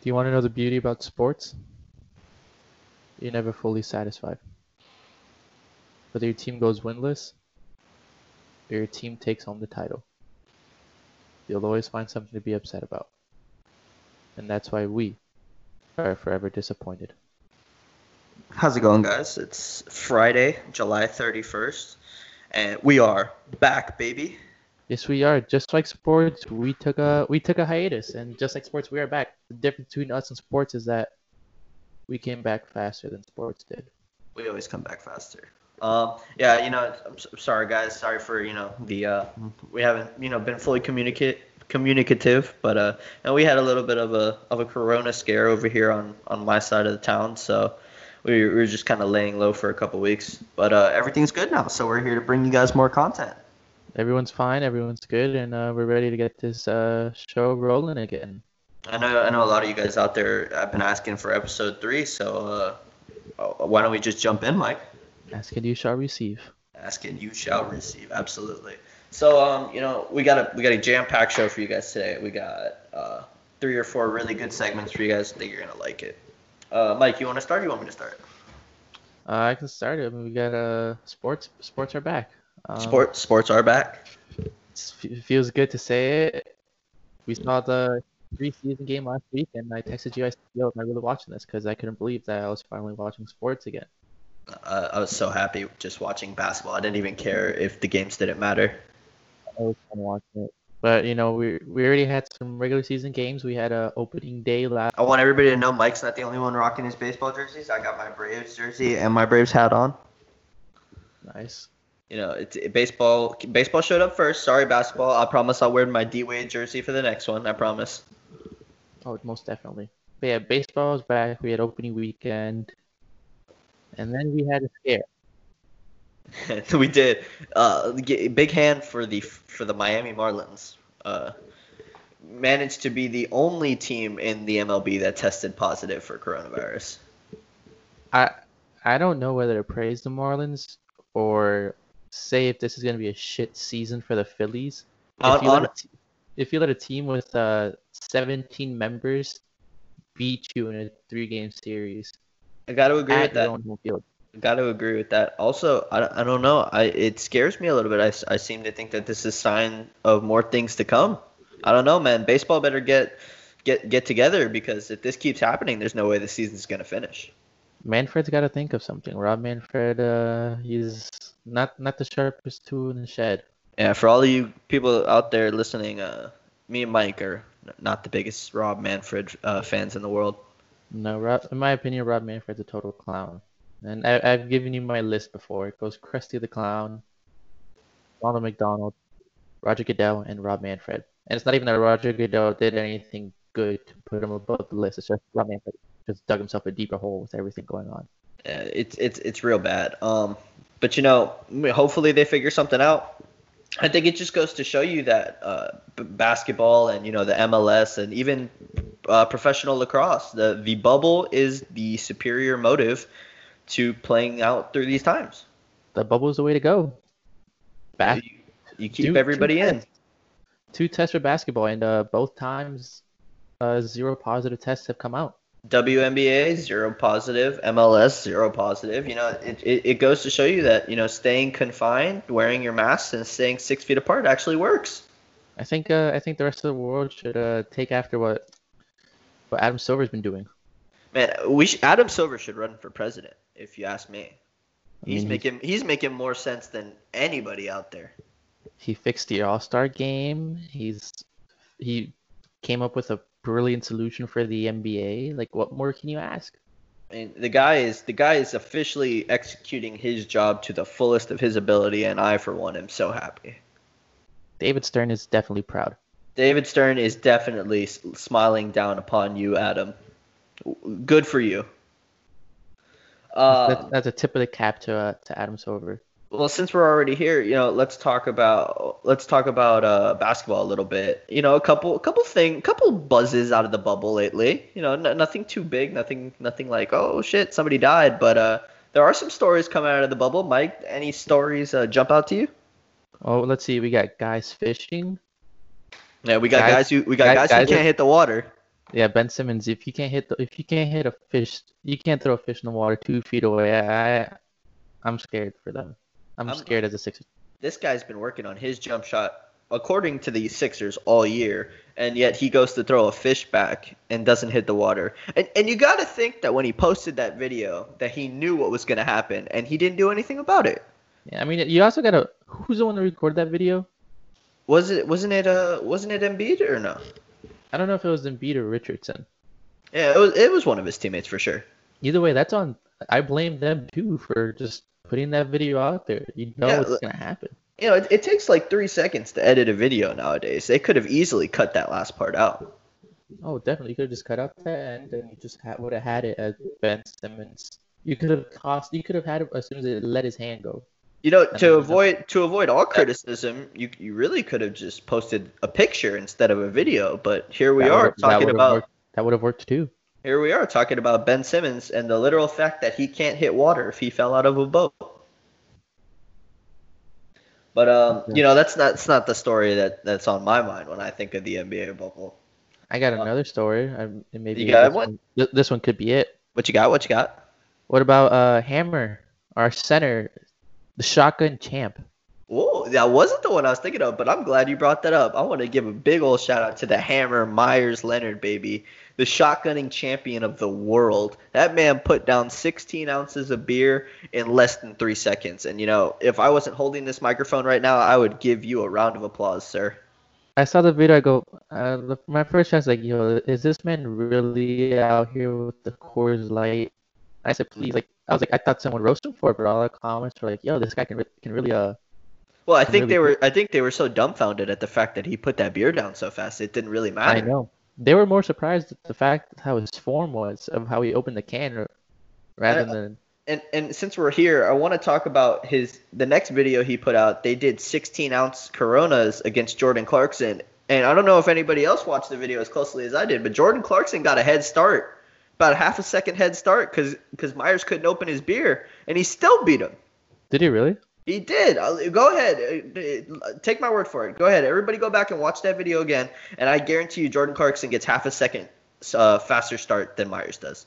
Do you want to know the beauty about sports? You're never fully satisfied. Whether your team goes winless or your team takes home the title, you'll always find something to be upset about. And that's why we are forever disappointed. How's it going, guys? It's Friday, July 31st, and we are back, baby. Yes, we are. Just like sports, we took a we took a hiatus, and just like sports, we are back. The difference between us and sports is that we came back faster than sports did. We always come back faster. Um, yeah, you know, I'm, I'm sorry, guys. Sorry for you know the uh, we haven't you know been fully communicate communicative, but uh, and we had a little bit of a of a corona scare over here on on my side of the town, so we, we were just kind of laying low for a couple weeks. But uh, everything's good now, so we're here to bring you guys more content. Everyone's fine, everyone's good, and uh, we're ready to get this uh, show rolling again. I know I know a lot of you guys out there have been asking for episode three, so uh, why don't we just jump in, Mike? Ask and you shall receive. Ask and you shall receive. Absolutely. So um, you know, we got a we got a jam packed show for you guys today. We got uh, three or four really good segments for you guys. I think you're gonna like it. Uh, Mike, you want to start? Or you want me to start? Uh, I can start it. We got uh sports. Sports are back. Um, Sport sports are back. It feels good to say it. We saw the preseason game last week, and I texted you. I said, "Yo, am I really watching this?" Because I couldn't believe that I was finally watching sports again. Uh, I was so happy just watching basketball. I didn't even care if the games didn't matter. I was watching it. But you know, we we already had some regular season games. We had a opening day last. I want everybody to know Mike's not the only one rocking his baseball jerseys. I got my Braves jersey and my Braves hat on. Nice. You know, it's it, baseball. Baseball showed up first. Sorry, basketball. I promise I'll wear my D Wade jersey for the next one. I promise. Oh, most definitely. But yeah, baseball was back. We had opening weekend, and then we had a scare. we did. Uh, big hand for the for the Miami Marlins. Uh, managed to be the only team in the MLB that tested positive for coronavirus. I I don't know whether to praise the Marlins or say if this is going to be a shit season for the Phillies. If, On- you, let on- a t- if you let a team with uh 17 members beat you in a three-game series I got to agree with that. field, Got to agree with that. Also, I, I don't know. I it scares me a little bit. I, I seem to think that this is a sign of more things to come. I don't know, man. Baseball better get get get together because if this keeps happening, there's no way the season's gonna finish. Manfred's got to think of something. Rob Manfred, uh, he's not not the sharpest tool in the shed. Yeah, for all of you people out there listening, uh, me and Mike are not the biggest Rob Manfred uh, fans in the world. No, Rob, in my opinion, Rob Manfred's a total clown. And I, I've given you my list before. It goes Krusty the Clown, Ronald McDonald, Roger Goodell, and Rob Manfred. And it's not even that Roger Goodell did anything good to put him above the list. It's just Rob Manfred just dug himself a deeper hole with everything going on. Yeah, it's it's it's real bad. Um, but you know, hopefully they figure something out. I think it just goes to show you that uh, b- basketball and you know the MLS and even uh, professional lacrosse, the the bubble is the superior motive to playing out through these times. The bubble is the way to go. Back You, you keep two- everybody two in. tests. Two tests for basketball, and uh, both times uh, zero positive tests have come out. WNBA zero positive, MLS zero positive. You know, it, it, it goes to show you that you know staying confined, wearing your mask, and staying six feet apart actually works. I think uh, I think the rest of the world should uh, take after what what Adam Silver's been doing. Man, we sh- Adam Silver should run for president, if you ask me. I He's mean, making he's making more sense than anybody out there. He fixed the All Star game. He's he came up with a brilliant solution for the NBA. Like, what more can you ask? I mean, the guy is the guy is officially executing his job to the fullest of his ability, and I, for one, am so happy. David Stern is definitely proud. David Stern is definitely smiling down upon you, Adam. Good for you. Uh, that's, that's a tip of the cap to uh, to Adam Silver. Well, since we're already here, you know, let's talk about let's talk about uh, basketball a little bit. You know, a couple a couple thing, couple buzzes out of the bubble lately. You know, n- nothing too big, nothing nothing like oh shit, somebody died. But uh, there are some stories coming out of the bubble. Mike, any stories uh, jump out to you? Oh, let's see. We got guys fishing. Yeah, we got Guys- guys, who we got guys- guys, guys who are- can't hit the water. Yeah, Ben Simmons. If you can't hit the, if you can't hit a fish, you can't throw a fish in the water two feet away. I, I I'm scared for them. I'm, I'm- scared of the Sixers. This guy's been working on his jump shot according to the Sixers all year, and yet he goes to throw a fish back and doesn't hit the water. And and you got to think that when he posted that video, that he knew what was going to happen, and he didn't do anything about it. Yeah, I mean, you also gotta. Who's the one that recorded that video? Was it wasn't it uh wasn't it Embiid or no? I don't know if it was Embiid or Richardson. Yeah, it was it was one of his teammates for sure. Either way, that's on. I blame them too for just putting that video out there. You know Yeah, what's gonna happen. You know, it, it takes like three seconds to edit a video nowadays. They could have easily cut that last part out. Oh, definitely. You could have just cut out that end and you just ha- would have had it as Ben Simmons. You could have cost. You could have had it as soon as it let his hand go. You know, to avoid to avoid all criticism, you you really could have just posted a picture instead of a video. But here we That are talking about worked- that would have worked too. Here we are talking about Ben Simmons and the literal fact that he can't hit water if he fell out of a boat. But um, you know, that's not that's not the story that that's on my mind when I think of the NBA bubble. I got Uh, another story. I, maybe You got this one? th- This one could be it. What you got? What you got? What about uh Hammer, our center, the shotgun champ? Whoa, that wasn't the one I was thinking of, but I'm glad you brought that up. I want to give a big old shout out to the Hammer Meyers Leonard baby, the shotgunning champion of the world. That man put down 16 ounces of beer in less than three seconds. And you know, if I wasn't holding this microphone right now, I would give you a round of applause, sir. I saw the video. I go, uh, my first chance like, yo, is this man really out here with the Coors Light? I said, please, like, I was like, I thought someone roasted him for it, but all the comments were like, yo, this guy can re- can really uh. Well, I think Really they were. I think they were so dumbfounded at the fact that he put that beer down so fast. It didn't really matter. I know. They were more surprised at the fact how his form was of how he opened the can, rather I- uh, than and and since we're here, I want to talk about his the next video he put out. They did 16 ounce Coronas against Jordan Clarkson, and I don't know if anybody else watched the video as closely as I did, but Jordan Clarkson got a head start, about a half a second head start, because because Meyers couldn't open his beer, and he still beat him. did he really? He did. Go ahead. Uh, uh, Take my word for it. Go ahead. Everybody go back and watch that video again, and I guarantee you Jordan Clarkson gets half a second uh, faster start than Meyers does.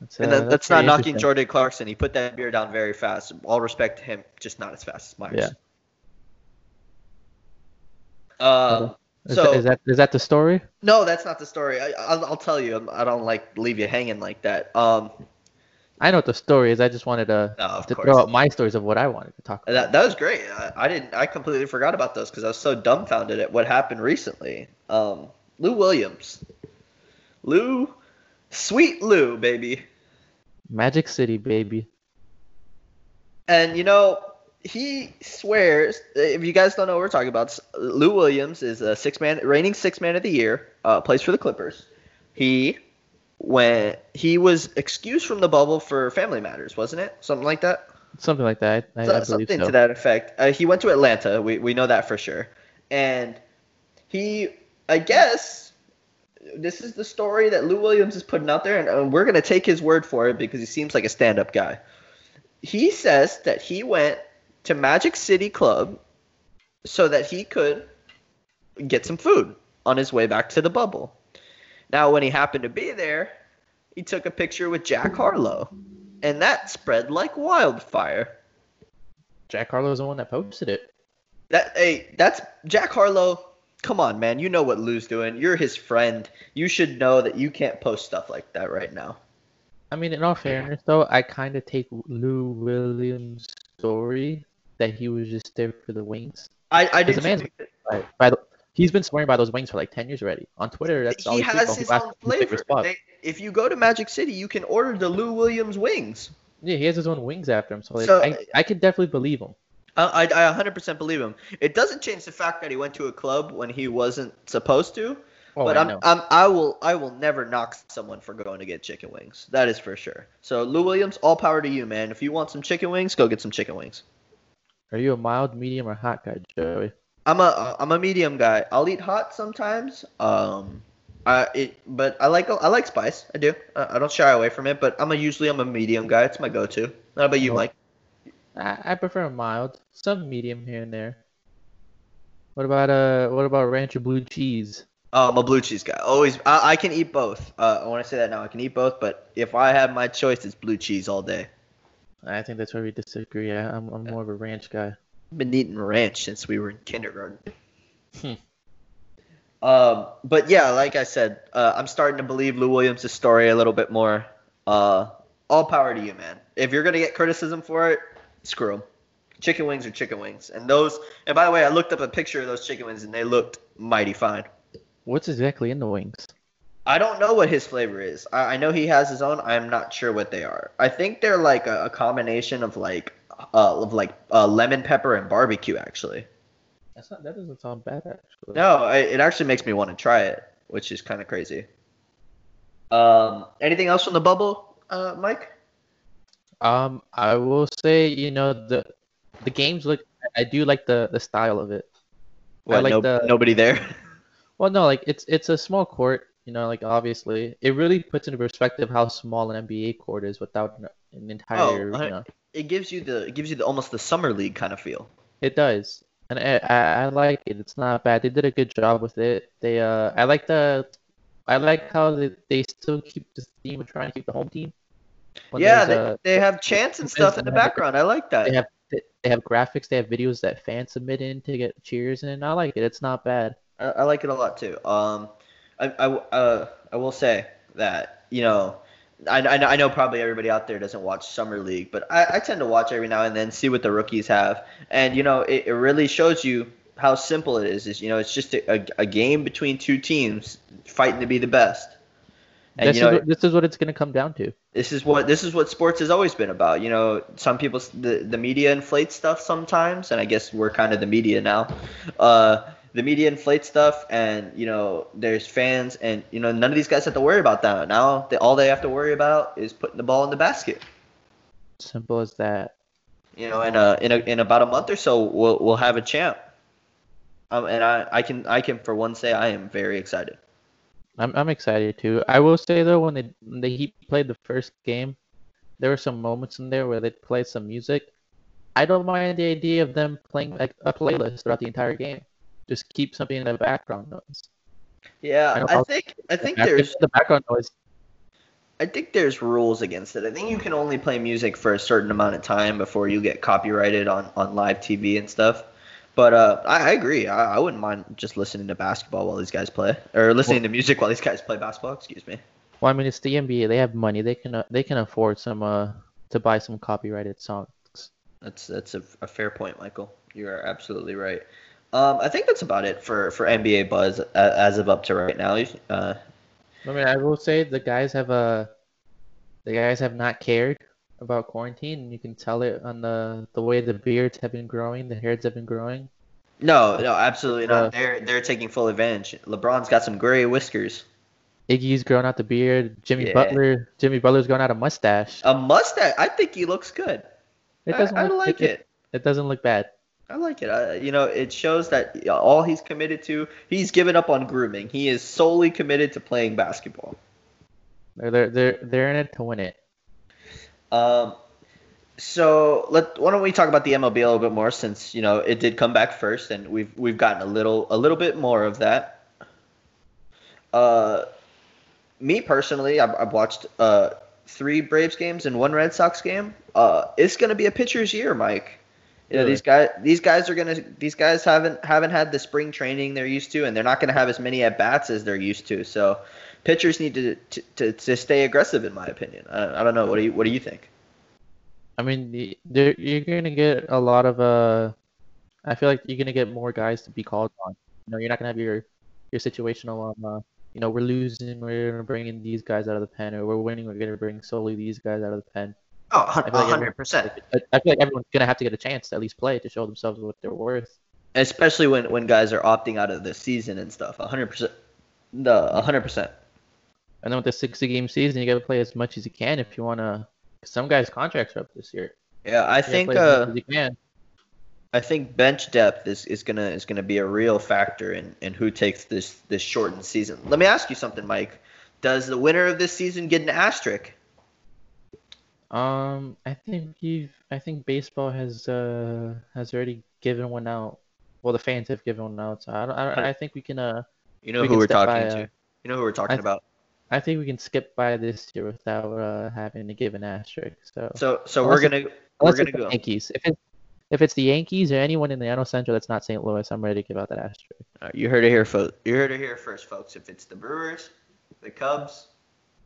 That's, And uh, that, that's not knocking. Jordan Clarkson. He put that beer down very fast. All respect to him, just not as fast as Meyers. Yeah. Um, Is, so that, is that is that the story? no, that's not the story. I, I'll, I'll tell you. I don't like leave you hanging like that. Um, I know what the story is. I just wanted to no, to course. throw out my stories of what I wanted to talk about. That, that was great. I, I didn't. I completely forgot about those because I was so dumbfounded at what happened recently. Um, Lou Williams, Lou, sweet Lou, baby. Magic City, baby. And you know, he swears. If you guys don't know what we're talking about, Lou Williams is a six man, reigning six man of the year. Uh, plays for the Clippers. He when he was excused from the bubble for family matters, wasn't it? Something like that. Something like that. I, I So- believe something so. to that effect. Uh, he went to Atlanta. We we know that for sure. And he, I guess, this is the story that Lou Williams is putting out there, and uh, we're gonna take his word for it because he seems like a stand-up guy. He says that he went to Magic City Club so that he could get some food on his way back to the bubble. Now, when he happened to be there, he took a picture with Jack Harlow, and that spread like wildfire. Jack Harlow's the one that posted it. That hey, that's Jack Harlow. Come on, man. You know what Lou's doing. You're his friend. You should know that you can't post stuff like that right now. I mean, in all fairness, though, I kind of take Lou Williams' story that he was just there for the wings. I I did. the man's by, by the, he's been swearing by those wings for like ten years already. On Twitter, that's all he has his own asked him to take flavor. They, if you go to Magic City, you can order the Lou Williams wings. Yeah, he has his own wings after him, so So- I, I could definitely believe him. I, I, I 100% believe him. It doesn't change the fact that he went to a club when he wasn't supposed to. Oh, but I I'm. I'm I will I will never knock someone for going to get chicken wings. That is for sure. So Lou Williams, all power to you, man. If you want some chicken wings, go get some chicken wings. Are you a mild, medium, or hot guy, Joey? I'm a I'm a medium guy. I'll eat hot sometimes. Um, I it but I like I like spice. I do. I, I don't shy away from it. But I'm a usually I'm a medium guy. It's my go-to. How about you. Mike? I, I prefer a mild, some medium here and there. What about uh, what about ranch or blue cheese? Oh, I'm a blue cheese guy. Always, I, I can eat both. Uh, I want to say that now. I can eat both, but if I have my choice, it's blue cheese all day. I think that's where we disagree. I, I'm, I'm more of a ranch guy. I've been eating ranch since we were in kindergarten. Hmm. Um, but yeah, like I said, uh, I'm starting to believe Lou Williams' story a little bit more. Uh, all power to you, man. If you're gonna get criticism for it, screw them. Chicken wings are chicken wings, and those. And by the way, I looked up a picture of those chicken wings, and they looked mighty fine. What's exactly in the wings? I don't know what his flavor is. I, I know he has his own. I'm not sure what they are. I think they're like a, a combination of like uh, of like uh, lemon pepper and barbecue, actually. That's not. That doesn't sound bad actually. No, I, it actually makes me want to try it, which is kind of crazy. Um, anything else from the bubble, uh, Mike? Um, I will say, you know, the the games look. I do like the the style of it. I What, like no, the. nobody there. Well, no, like it's it's a small court. You know, like obviously, it really puts into perspective how small an NBA court is without an, an entire. I- you know, it gives you the it gives you the almost the summer league kind of feel. It does, and I, I I like it. It's not bad. They did a good job with it. They uh, I like the, I like how they, they still keep the theme of trying to keep the home team. Yeah, they, uh, they have chants and stuff in the background. I like that. they have they have graphics. They have videos that fans submit in to get cheers, and I like it. It's not bad. I, I like it a lot too. Um, I, I, uh, I will say that you know, I, I know I know probably everybody out there doesn't watch summer league, but I, I tend to watch every now and then, see what the rookies have, and you know, it, it really shows you how simple it is. Is you know, it's just a, a, a game between two teams fighting to be the best. And this you know, is what, this is what it's gonna come down to. this is what this is what sports has always been about. You know, some people the the media inflates stuff sometimes, and I guess we're kind of the media now. Uh, the media inflates stuff, and you know, there's fans, and you know, none of these guys have to worry about that now. They, all they have to worry about is putting the ball in the basket. Simple as that. You know, in a in a in about a month or so, we'll we'll have a champ. Um, and I I can I can for one say I am very excited. I'm I'm excited too. I will say though, when they when they Heat played the first game, there were some moments in there where they played some music. I don't mind the idea of them playing like a playlist throughout the entire game. Just keep something in the background noise. Yeah, I I think I think Back- there's the background noise. I think there's rules against it. I think you can only play music for a certain amount of time before you get copyrighted on, on live TV and stuff. But uh, I, I agree. I, I wouldn't mind just listening to basketball while these guys play, or listening to music while these guys play basketball. Excuse me. Well, I mean, it's the NBA. They have money. They can uh, they can afford some uh to buy some copyrighted songs. That's that's a, a fair point, Michael. You are absolutely right. Um, I think that's about it for, for NBA buzz a- as of up to right now. Uh, I mean, I will say the guys have uh, the guys have not cared about quarantine, and you can tell it on the the way the beards have been growing, the hairs have been growing. no, no, absolutely Uh, not. They're they're taking full advantage. LeBron's got some gray whiskers, Iggy's grown out the beard. Jimmy Yeah. Butler, Jimmy Butler's grown out a mustache. a mustache. I think he looks good. It doesn't I, look like it. It doesn't look bad. I like it. I, you know, it shows that all he's committed to, he's given up on grooming. He is solely committed to playing basketball. They're they're they're, in it to win it. Um, so let why don't we talk about the MLB a little bit more since you know it did come back first, and we've we've gotten a little a little bit more of that. Uh, me personally, I've, I've watched uh three Braves games and one Red Sox game. Uh, it's gonna be a pitcher's year, Mike. You know Really? these guys these guys are gonna these guys haven't haven't had the spring training they're used to, and they're not gonna have as many at bats as they're used to. So pitchers need to to, to, to stay aggressive, in my opinion. I, I don't know. What do you what do you think? I mean, the- you're gonna get a lot of uh. I feel like you're gonna get more guys to be called on. You know, you're not gonna have your your situational um. Uh, you know, we're losing, we're gonna bring in these guys out of the pen, or we're winning, we're gonna bring solely these guys out of the pen. Oh, I feel like everyone- 100%. I I feel like everyone's gonna have to get a chance to at least play to show themselves what they're worth. Especially when, when guys are opting out of the season and stuff. 100%. The 100%. And then with the 60 game season, you gotta play as much as you can if you wanna. some guys' contracts are up this year. Yeah, I You think play as much uh, you can. I think bench depth is, is gonna is gonna be a real factor in, in who takes this this shortened season. Let me ask you something, Mike. Does the winner of this season get an asterisk? Um, I think you've. I think baseball has uh has already given one out. Well, the fans have given one out. So I don't. I, don't- I think we can uh You know We who we're talking by, to. uh, You know who we're talking I- about. I think we can skip by this year without uh, having to give an asterisk. So So so we're gonna we're gonna go. Yankees. If it's if it's the Yankees or anyone in the NL Central that's not St. Louis, I'm ready to give out that asterisk. Right, you heard it here, folks. You heard it here first, folks. If it's the Brewers, the Cubs,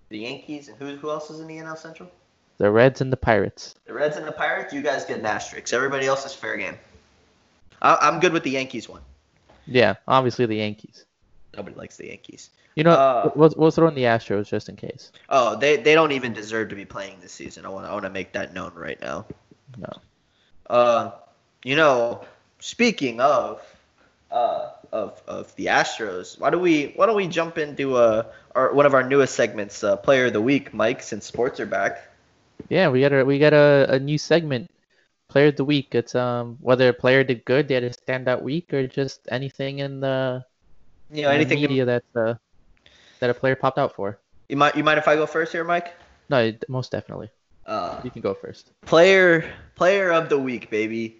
the Yankees, and who who else is in the NL Central? The Reds and the Pirates. The Reds and the Pirates. You guys get an asterisk. Everybody else is fair game. I, I'm good with the Yankees one. Yeah, obviously the Yankees. Nobody likes the Yankees. You know, Uh, we'll, we'll throw in the Astros just in case. Oh, they, they don't even deserve to be playing this season. I want I want to make that known right now. No. Uh, you know, speaking of uh of of the Astros, why do we why don't we jump into uh our one of our newest segments, uh, Player of the Week, Mike, since sports are back. Yeah, we got a we got a, a new segment, Player of the Week. It's um whether a player did good, they had a standout week, or just anything in the, You know, anything media that uh, that a player popped out for. you might you mind if I go first here, Mike? No, most definitely. Uh, You can go first. player player of the week, baby,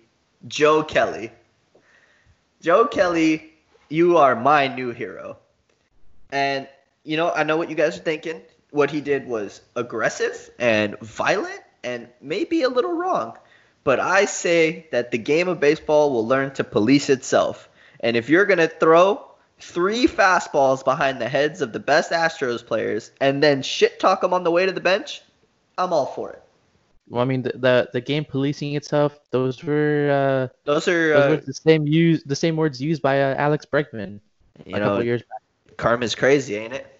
Joe Kelly. Joe Kelly, you are my new hero. And you know, I know what you guys are thinking. What he did was aggressive and violent and maybe a little wrong. But I say that the game of baseball will learn to police itself. And if you're going to throw three fastballs behind the heads of the best Astros players and then shit talk them on the way to the bench, I'm all for it. Well, I mean, the the, the game policing itself. Those were uh, Those are, those uh, were the same use the same words used by uh, Alex Bregman you a couple know, years back. karma's crazy, ain't it?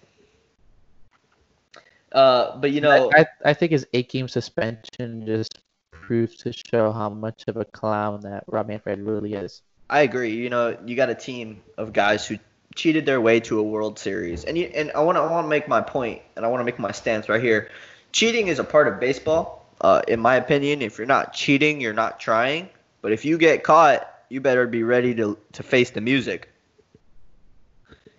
Uh, but you know, I, I I think his eight game suspension just proves to show how much of a clown that Rob Manfred really is. I agree. You know, you got a team of guys who cheated their way to a World Series, and you and I want to I want to make my point, and I want to make my stance right here. Cheating is a part of baseball. Uh, in my opinion, if you're not cheating, you're not trying. But if you get caught, you better be ready to to face the music.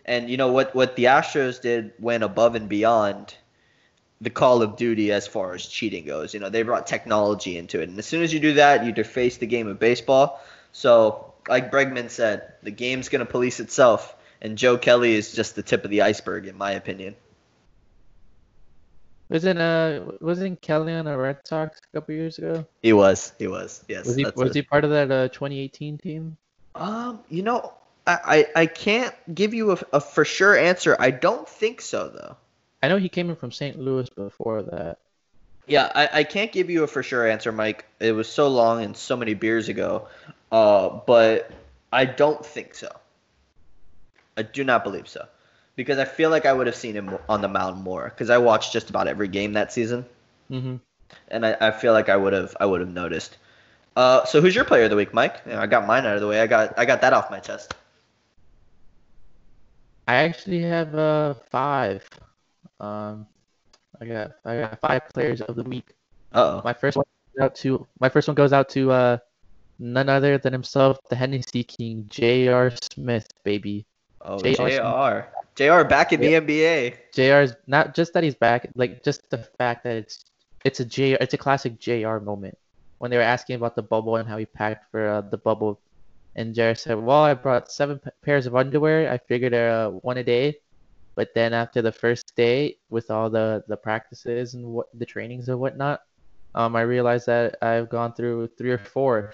And you know what what the Astros did went above and beyond the Call of Duty as far as cheating goes. You know, they brought technology into it. And as soon as you do that, you deface the game of baseball. So, like Bregman said, the game's going to police itself. And Joe Kelly is just the tip of the iceberg, in my opinion. Wasn't uh wasn't Kelly on the Red Sox a couple years ago? He was. He was. Yes. Was he was it. he part of that uh 2018 team? Um, you know, I, I, I can't give you a, a for sure answer. I don't think so, though. I know he came in from St. Louis before that. Yeah, I, I can't give you a for sure answer, Mike. It was so long and so many beers ago. Uh, but I don't think so. I do not believe so. Because I feel like I would have seen him on the mound more. Because I watched just about every game that season. hmm And I, I feel like I would have I would have noticed. Uh, so who's your player of the week, Mike? Yeah, I got mine out of the way. I got I got that off my chest. I actually have uh five. Um, I got I got five players of the week. Oh. My first one goes out to my first one goes out to uh none other than himself, the Hennessy King, J.R. Smith, baby. Oh, J.R. Jr. Jr. back in the NBA. is not just that he's back, like just the fact that it's it's a a J it's a classic JR moment. When they were asking about the bubble and how he packed for uh, the bubble, and JR said, "Well, I brought seven p- pairs of underwear. I figured uh, one a day." But then after the first day, with all the the practices and what the trainings and whatnot, um, I realized that I've gone through three or four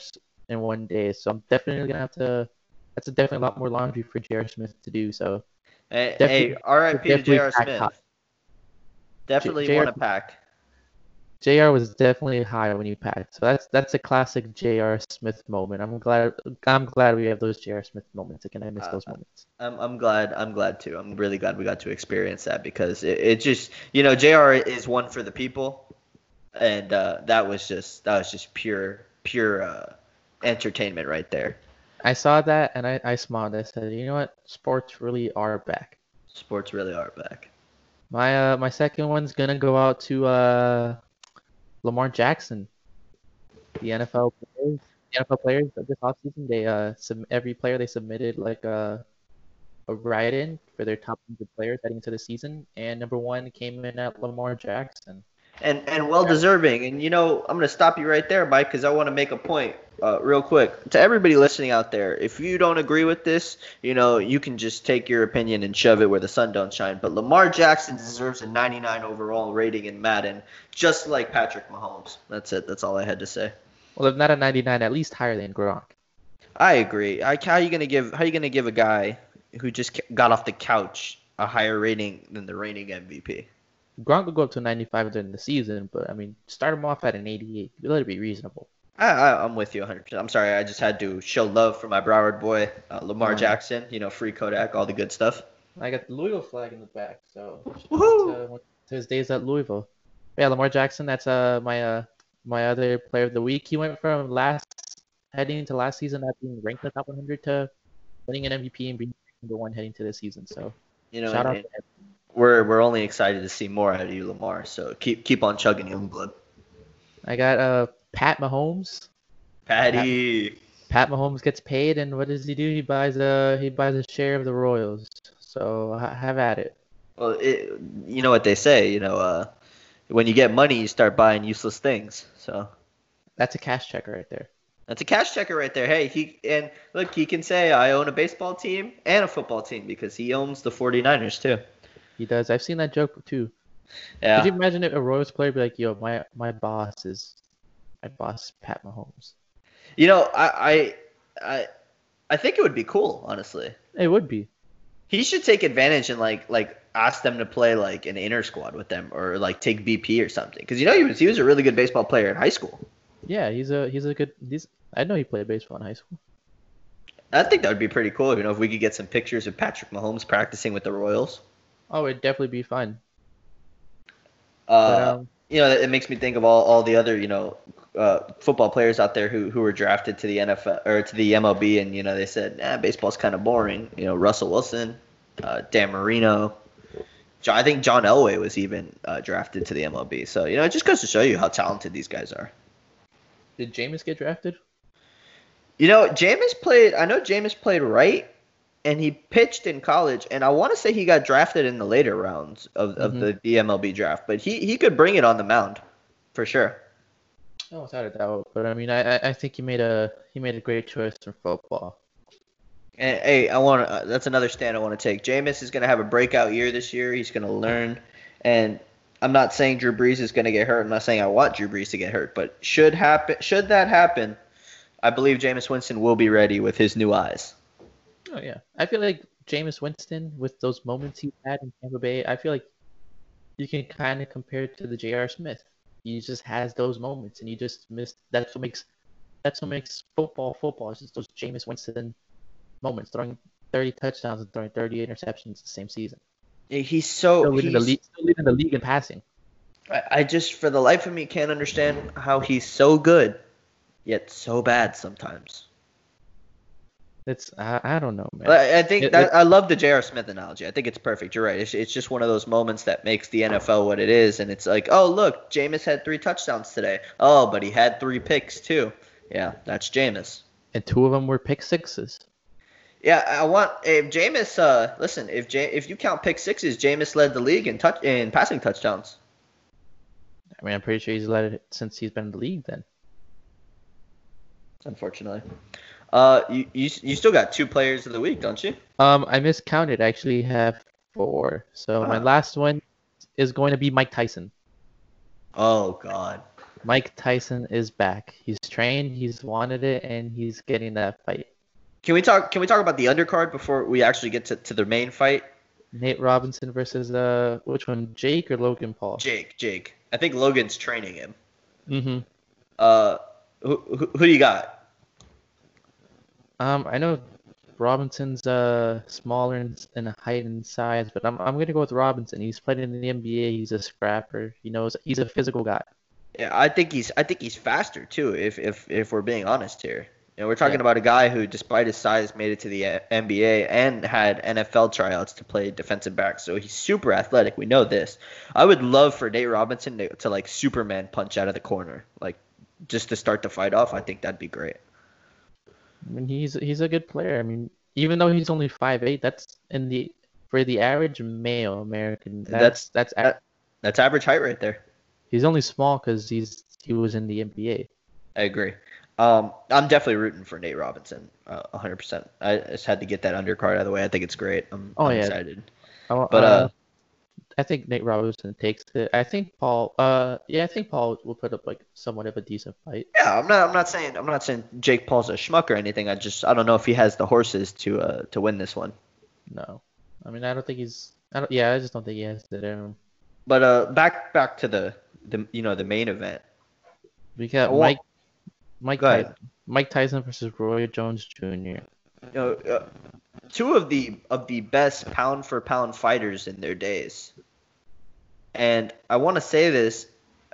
in one day. So I'm definitely gonna have to. That's a definitely a lot more laundry for J.R. Smith to do. So Hey, Definitely- hey RIP to J.R. Smith. hot. Definitely J- want to pack. JR was definitely high when you packed. So that's that's a classic JR Smith moment. I'm glad I'm glad we have those JR Smith moments again. I miss Uh, those moments. I'm, I'm glad. I'm glad too. I'm really glad we got to experience that because it, it just, you know, Jr. is one for the people, and uh, that was just that was just pure pure uh, entertainment right there. I saw that and I, I smiled. I said, you know what? Sports really are back. Sports really are back. My uh my second one's gonna go out to uh Lamar Jackson. The NFL players the NFL players this offseason, they uh sub- every player they submitted like a a write in for their top 100 players heading into the season and number one came in at Lamar Jackson. And and well deserving. And you know, I'm gonna stop you right there, Mike, because I want to make a point. Uh, real quick to everybody listening out there, if you don't agree with this, you know you can just take your opinion and shove it where the sun don't shine. But Lamar Jackson deserves a 99 overall rating in Madden, just like Patrick Mahomes. That's it. That's all I had to say. Well, if not a 99, at least higher than Gronk. I agree. I, how are you gonna give how are you gonna give a guy who just got off the couch a higher rating than the reigning MVP? Gronk will go up to 95 during the season, but I mean, start him off at an 88. You let it be reasonable. I, I'm with you 100%. I'm sorry, I just had to show love for my Broward boy, uh, Lamar Mhm. Jackson. You know, free Kodak, all the good stuff. I got the Louisville flag in the back, so to, to his days at Louisville. Yeah, Lamar Jackson. That's uh my uh my other player of the week. He went from last heading into last season not being ranked in the top 100 to winning an MVP and being number one heading to this season. So You know, shout and- out to him. We're we're only excited to see more out of you, Lamar. So keep keep on chugging, young blood. I got uh Pat Mahomes. Patty. Pat Mahomes gets paid, and what does he do? He buys a he buys a share of the Royals. So ha- have at it. Well, it, you know what they say. You know, uh, when you get money, you start buying useless things. So That's a cash checker right there. that's a cash checker right there. Hey, he and look, he can say I own a baseball team and a football team because he owns the 49ers too. He does. I've seen that joke too. Yeah. Could you imagine if a Royals player be like, "Yo, my my boss is my boss Pat Mahomes." You know, I, I, I, I think it would be cool, honestly. It would be. He should take advantage and like, like ask them to play like an inner squad with them, or like take BP or something. Because you know he was he was a really good baseball player in high school. Yeah, he's a he's a good. He's I know he played baseball in high school. I think that would be pretty cool. You know, if we could get some pictures of Patrick Mahomes practicing with the Royals. Oh, it'd definitely be fun. Uh, But, um, you know, it makes me think of all, all the other, you know, uh, football players out there who, who were drafted to the NFL or to the MLB, and you know they said, nah, baseball's kind of boring. You know, Russell Wilson, uh, Dan Marino, John, I think John Elway was even uh, drafted to the MLB. So you know, it just goes to show you how talented these guys are. did Jameis get drafted? You know, Jameis played. I know Jameis played right, and he pitched in college. And I want to say he got drafted in the later rounds of, of Mhm. the, MLB draft. But he he could bring it on the mound, for sure. Oh, without a doubt. But I mean, I I- think he made a he made a great choice for football. And hey, I want uh, that's another stand I want to take. Jameis is going to have a breakout year this year. He's going to learn, and I'm not saying Drew Brees is going to get hurt. I'm not saying I want Drew Brees to get hurt, but should happen, should that happen, I believe Jameis Winston will be ready with his new eyes. Oh yeah, I feel like Jameis Winston with those moments he had in Tampa Bay. I feel like you can kind of compare it to the J.R. Smith. He just has those moments, and you just miss. That's what makes that's what makes football football. It's just those Jameis Winston moments, throwing 30 touchdowns and throwing 30 interceptions the same season. He's so Still leading the league, still leading the league in passing. I, I just for the life of me can't understand how he's so good, yet so bad sometimes. It's I, I don't know, man. I, I think It- that I love the J.R. Smith analogy. I think it's perfect. You're right. It's, it's just one of those moments that makes the NFL what it is, and it's like, oh look, Jameis had three touchdowns today. Oh, but he had three picks too. Yeah, that's Jameis. And two of them were pick sixes. Yeah, I want if Jameis. Uh, listen, if J, if you count pick sixes, Jameis led the league in touch in passing touchdowns. I mean, I'm pretty sure he's led it since he's been in the league. Then Unfortunately, uh, you, you you still got two players of the week, don't you? Um, I miscounted. I actually have four. So my Ah. last one is going to be Mike Tyson. Oh God. Mike Tyson is back. He's trained. He's wanted it, and he's getting that fight. Can we talk? Can we talk about the undercard before we actually get to, to the main fight? Nate Robinson versus uh, which one? Jake or Logan Paul? Jake, Jake. I think Logan's training him. Mm-hmm. Uh, who, who, who do you got? Um, I know Robinson's uh smaller in, in height and size, but I'm I'm gonna go with Robinson. He's played in the NBA. He's a scrapper. He knows he's a physical guy. Yeah, I think he's I think he's faster too. If if if we're being honest here, you know, we're talking Yeah. about a guy who, despite his size, made it to the uh, NBA and had NFL tryouts to play defensive back. So he's super athletic. We know this. I would love for Nate Robinson to, to like Superman punch out of the corner, like just to start the fight off. I think that'd be great. I mean, he's he's a good player. I mean, even though he's only five eight, that's in the for the average male American. That's- That's that's, that- That's average height right there. He's only small because he's he was in the NBA. I agree. Um, I'm definitely rooting for Nate Robinson, uh, 100%. I just had to get that undercard out of the way. I think it's great. I'm, Oh, I'm yeah. excited. But, uh, I think Nate Robinson takes it. I think Paul. Uh, yeah, I think Paul will put up like somewhat of a decent fight. Yeah, I'm not. I'm not saying. I'm not saying Jake Paul's a schmuck or anything. I just. I don't know if he has the horses to uh to win this one. No, I mean I don't think he's. I don't. Yeah, I just don't think he has it in him. But uh, back back to the the you know the main event. We got wa- Mike. Mike Go. Tyson. Mike Tyson versus Roy Jones Jr. You know, uh, two of the of the best pound for pound fighters in their days. And I want to say this,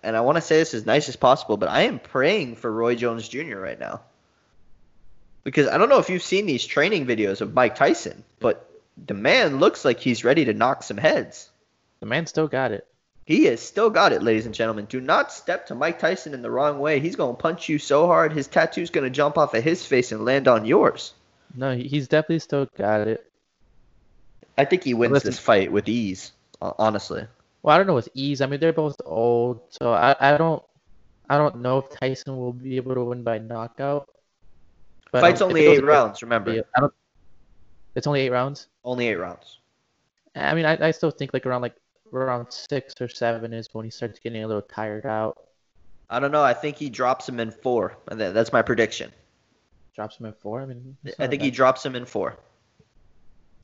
and I want to say this as nice as possible, but I am praying for Roy Jones Jr. right now. Because I don't know if you've seen these training videos of Mike Tyson, but the man looks like he's ready to knock some heads. The man still got it. He has still got it, ladies and gentlemen. Do not step to Mike Tyson in the wrong way. He's going to punch you so hard, his tattoo's going to jump off of his face and land on yours. No, he's definitely still got it. I think he wins Listen- this fight with ease, honestly. Well, I don't know with ease. I mean, they're both old, so I, I don't I don't know if Tyson will be able to win by knockout. But Fight's only eight rounds, remember. I don't. It's only eight rounds. Only eight rounds. I mean, I, I still think like around like around six or seven is when he starts getting a little tired out. I don't know. I think he drops him in four. That's my prediction. Drops him at four. I mean, I think he drops him in four.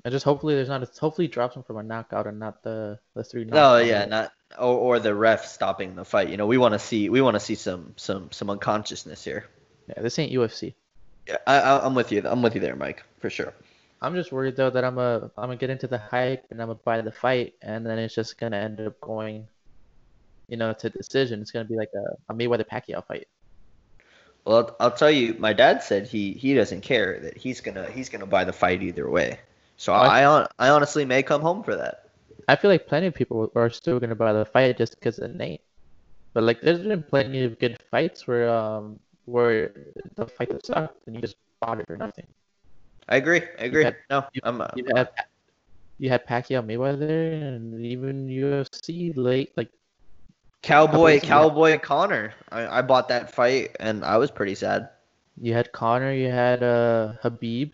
I just hopefully there's not. A, hopefully drops him from a knockout and not the the three. No. Oh, yeah, not or, or the ref stopping the fight. You know, we want to see we want to see some some some unconsciousness here. Yeah, this ain't UFC. Yeah, I, I, I'm with you. I'm with you there, Mike, for sure. I'm just worried though that I'm a I'm gonna get into the hype and I'm gonna buy the fight and then it's just gonna end up going, you know, to decision. It's gonna be like a, a Mayweather Pacquiao fight. Well, I'll, I'll tell you. My dad said he he doesn't care that he's gonna he's gonna buy the fight either way. So I- I I honestly may come home for that. I feel like plenty of people are still gonna buy the fight just because of Nate. But like, there's been plenty of good fights where um where the fight sucked and you just bought it or nothing. I agree. I agree. had- no, you- I'm. Uh, You had you had Pacquiao Mayweather and even UFC late like Cowboy, Cowboy Conor. I, I bought that fight and I was pretty sad. you had Conor, you had uh Khabib.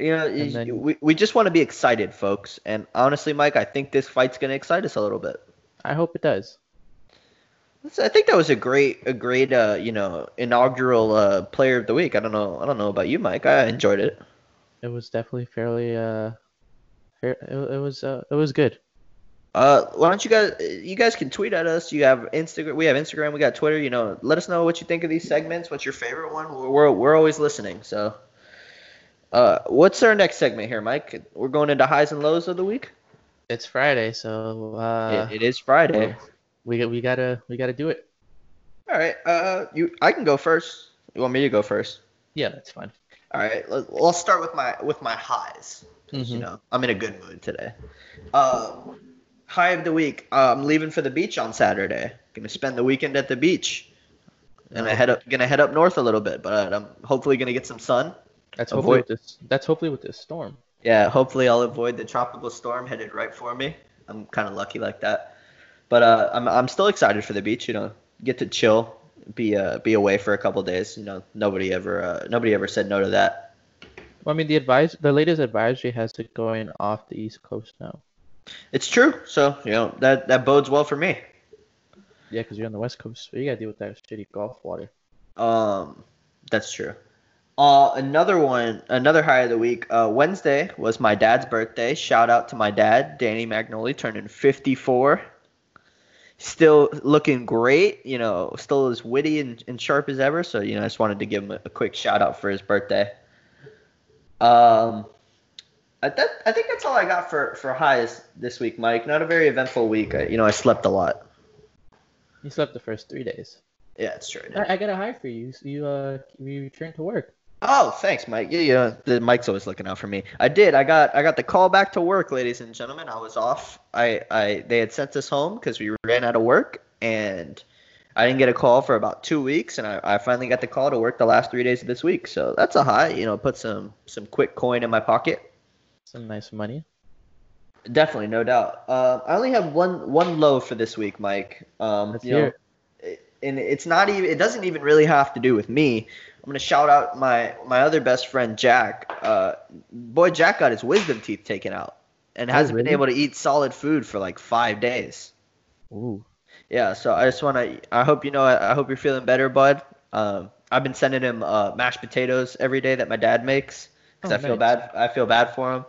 You know, then- we, we just want to be excited, folks. And honestly, Mike, I think this fight's gonna excite us a little bit. I hope it does. I think that was a great, a great, uh, you know, inaugural uh, player of the week. I don't know, I don't know about you, Mike. I enjoyed it. It was definitely fairly uh fair it, it was uh it was good. Uh, why don't you guys? You guys can tweet at us. You have Instagram. We have Instagram. We got Twitter. You know, let us know what you think of these segments. What's your favorite one? We're we're, we're always listening. So, uh, what's our next segment here, Mike? We're going into highs and lows of the week. It's Friday, so uh it, it is Friday. we got we gotta we gotta do it. All right. Uh, you. I can go first. You want me to go first? Yeah, that's fine. All right. Let, well, I'll start with my with my highs. You Mhm. know, I'm in a good mood today. Uh, high of the week. Uh, I'm leaving for the beach on Saturday. Gonna spend the weekend at the beach. And I head up, gonna head up north a little bit, but I'm hopefully gonna get some sun. That's hopefully avoid- with this that's hopefully with this storm. Yeah, hopefully I'll avoid the tropical storm headed right for me. I'm kind of lucky like that. But uh, I'm I'm still excited for the beach. You know, get to chill, be uh be away for a couple days. You know, nobody ever uh, nobody ever said no to that. Well, I mean the advice the latest advisory has it going off the east coast now. It's true. So you know that that bodes well for me. Yeah, because you're on the west coast, so you gotta deal with that shitty Gulf water. Um, that's true. Uh, another one, another high of the week. Uh, Wednesday was my dad's birthday. Shout out to my dad, Danny Magnoli, turning 54. Still looking great, you know, still as witty and, and sharp as ever. So, you know, I just wanted to give him a, a quick shout out for his birthday. Um, I, that, I think that's all I got for, for highs this week, Mike. Not a very eventful week. I, you know, I slept a lot. You slept the first three days. Yeah, it's true. I. I, got a high for you. So you uh you returned to work. Oh, thanks, Mike. Yeah, yeah. The Mike's always looking out for me. I did. I got I got the call back to work, ladies and gentlemen. I was off. I I they had sent us home because we ran out of work, and I didn't get a call for about two weeks, and I, I finally got the call to work the last three days of this week. So that's a high. You know, put some some quick coin in my pocket. Some nice money. Definitely, no doubt. Uh, I only have one one low for this week, Mike. Um, Let's hear know, it- and it's not even. It doesn't even really have to do with me. I'm gonna shout out my my other best friend Jack. Uh, boy, Jack got his wisdom teeth taken out and Oh, hasn't been able to eat solid food for like five days. Ooh. Yeah, so I just want to. I hope you know. I hope you're feeling better, bud. Um, I've been sending him uh, mashed potatoes every day that my dad makes because Oh, I feel bad. I feel bad for him.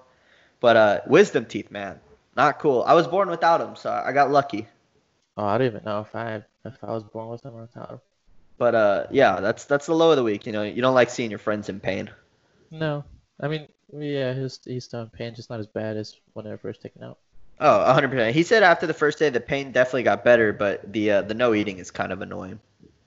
But uh, wisdom teeth, man, not cool. I was born without them, so I got lucky. Oh, I don't even know if I if I was born with them or without them. But uh, yeah, that's that's the low of the week. You know, you don't like seeing your friends in pain. No, I mean, yeah, he's he's still in pain, just not as bad as when were first taken out. Oh, 100 percent. He said after the first day, the pain definitely got better, but the uh, the no eating is kind of annoying.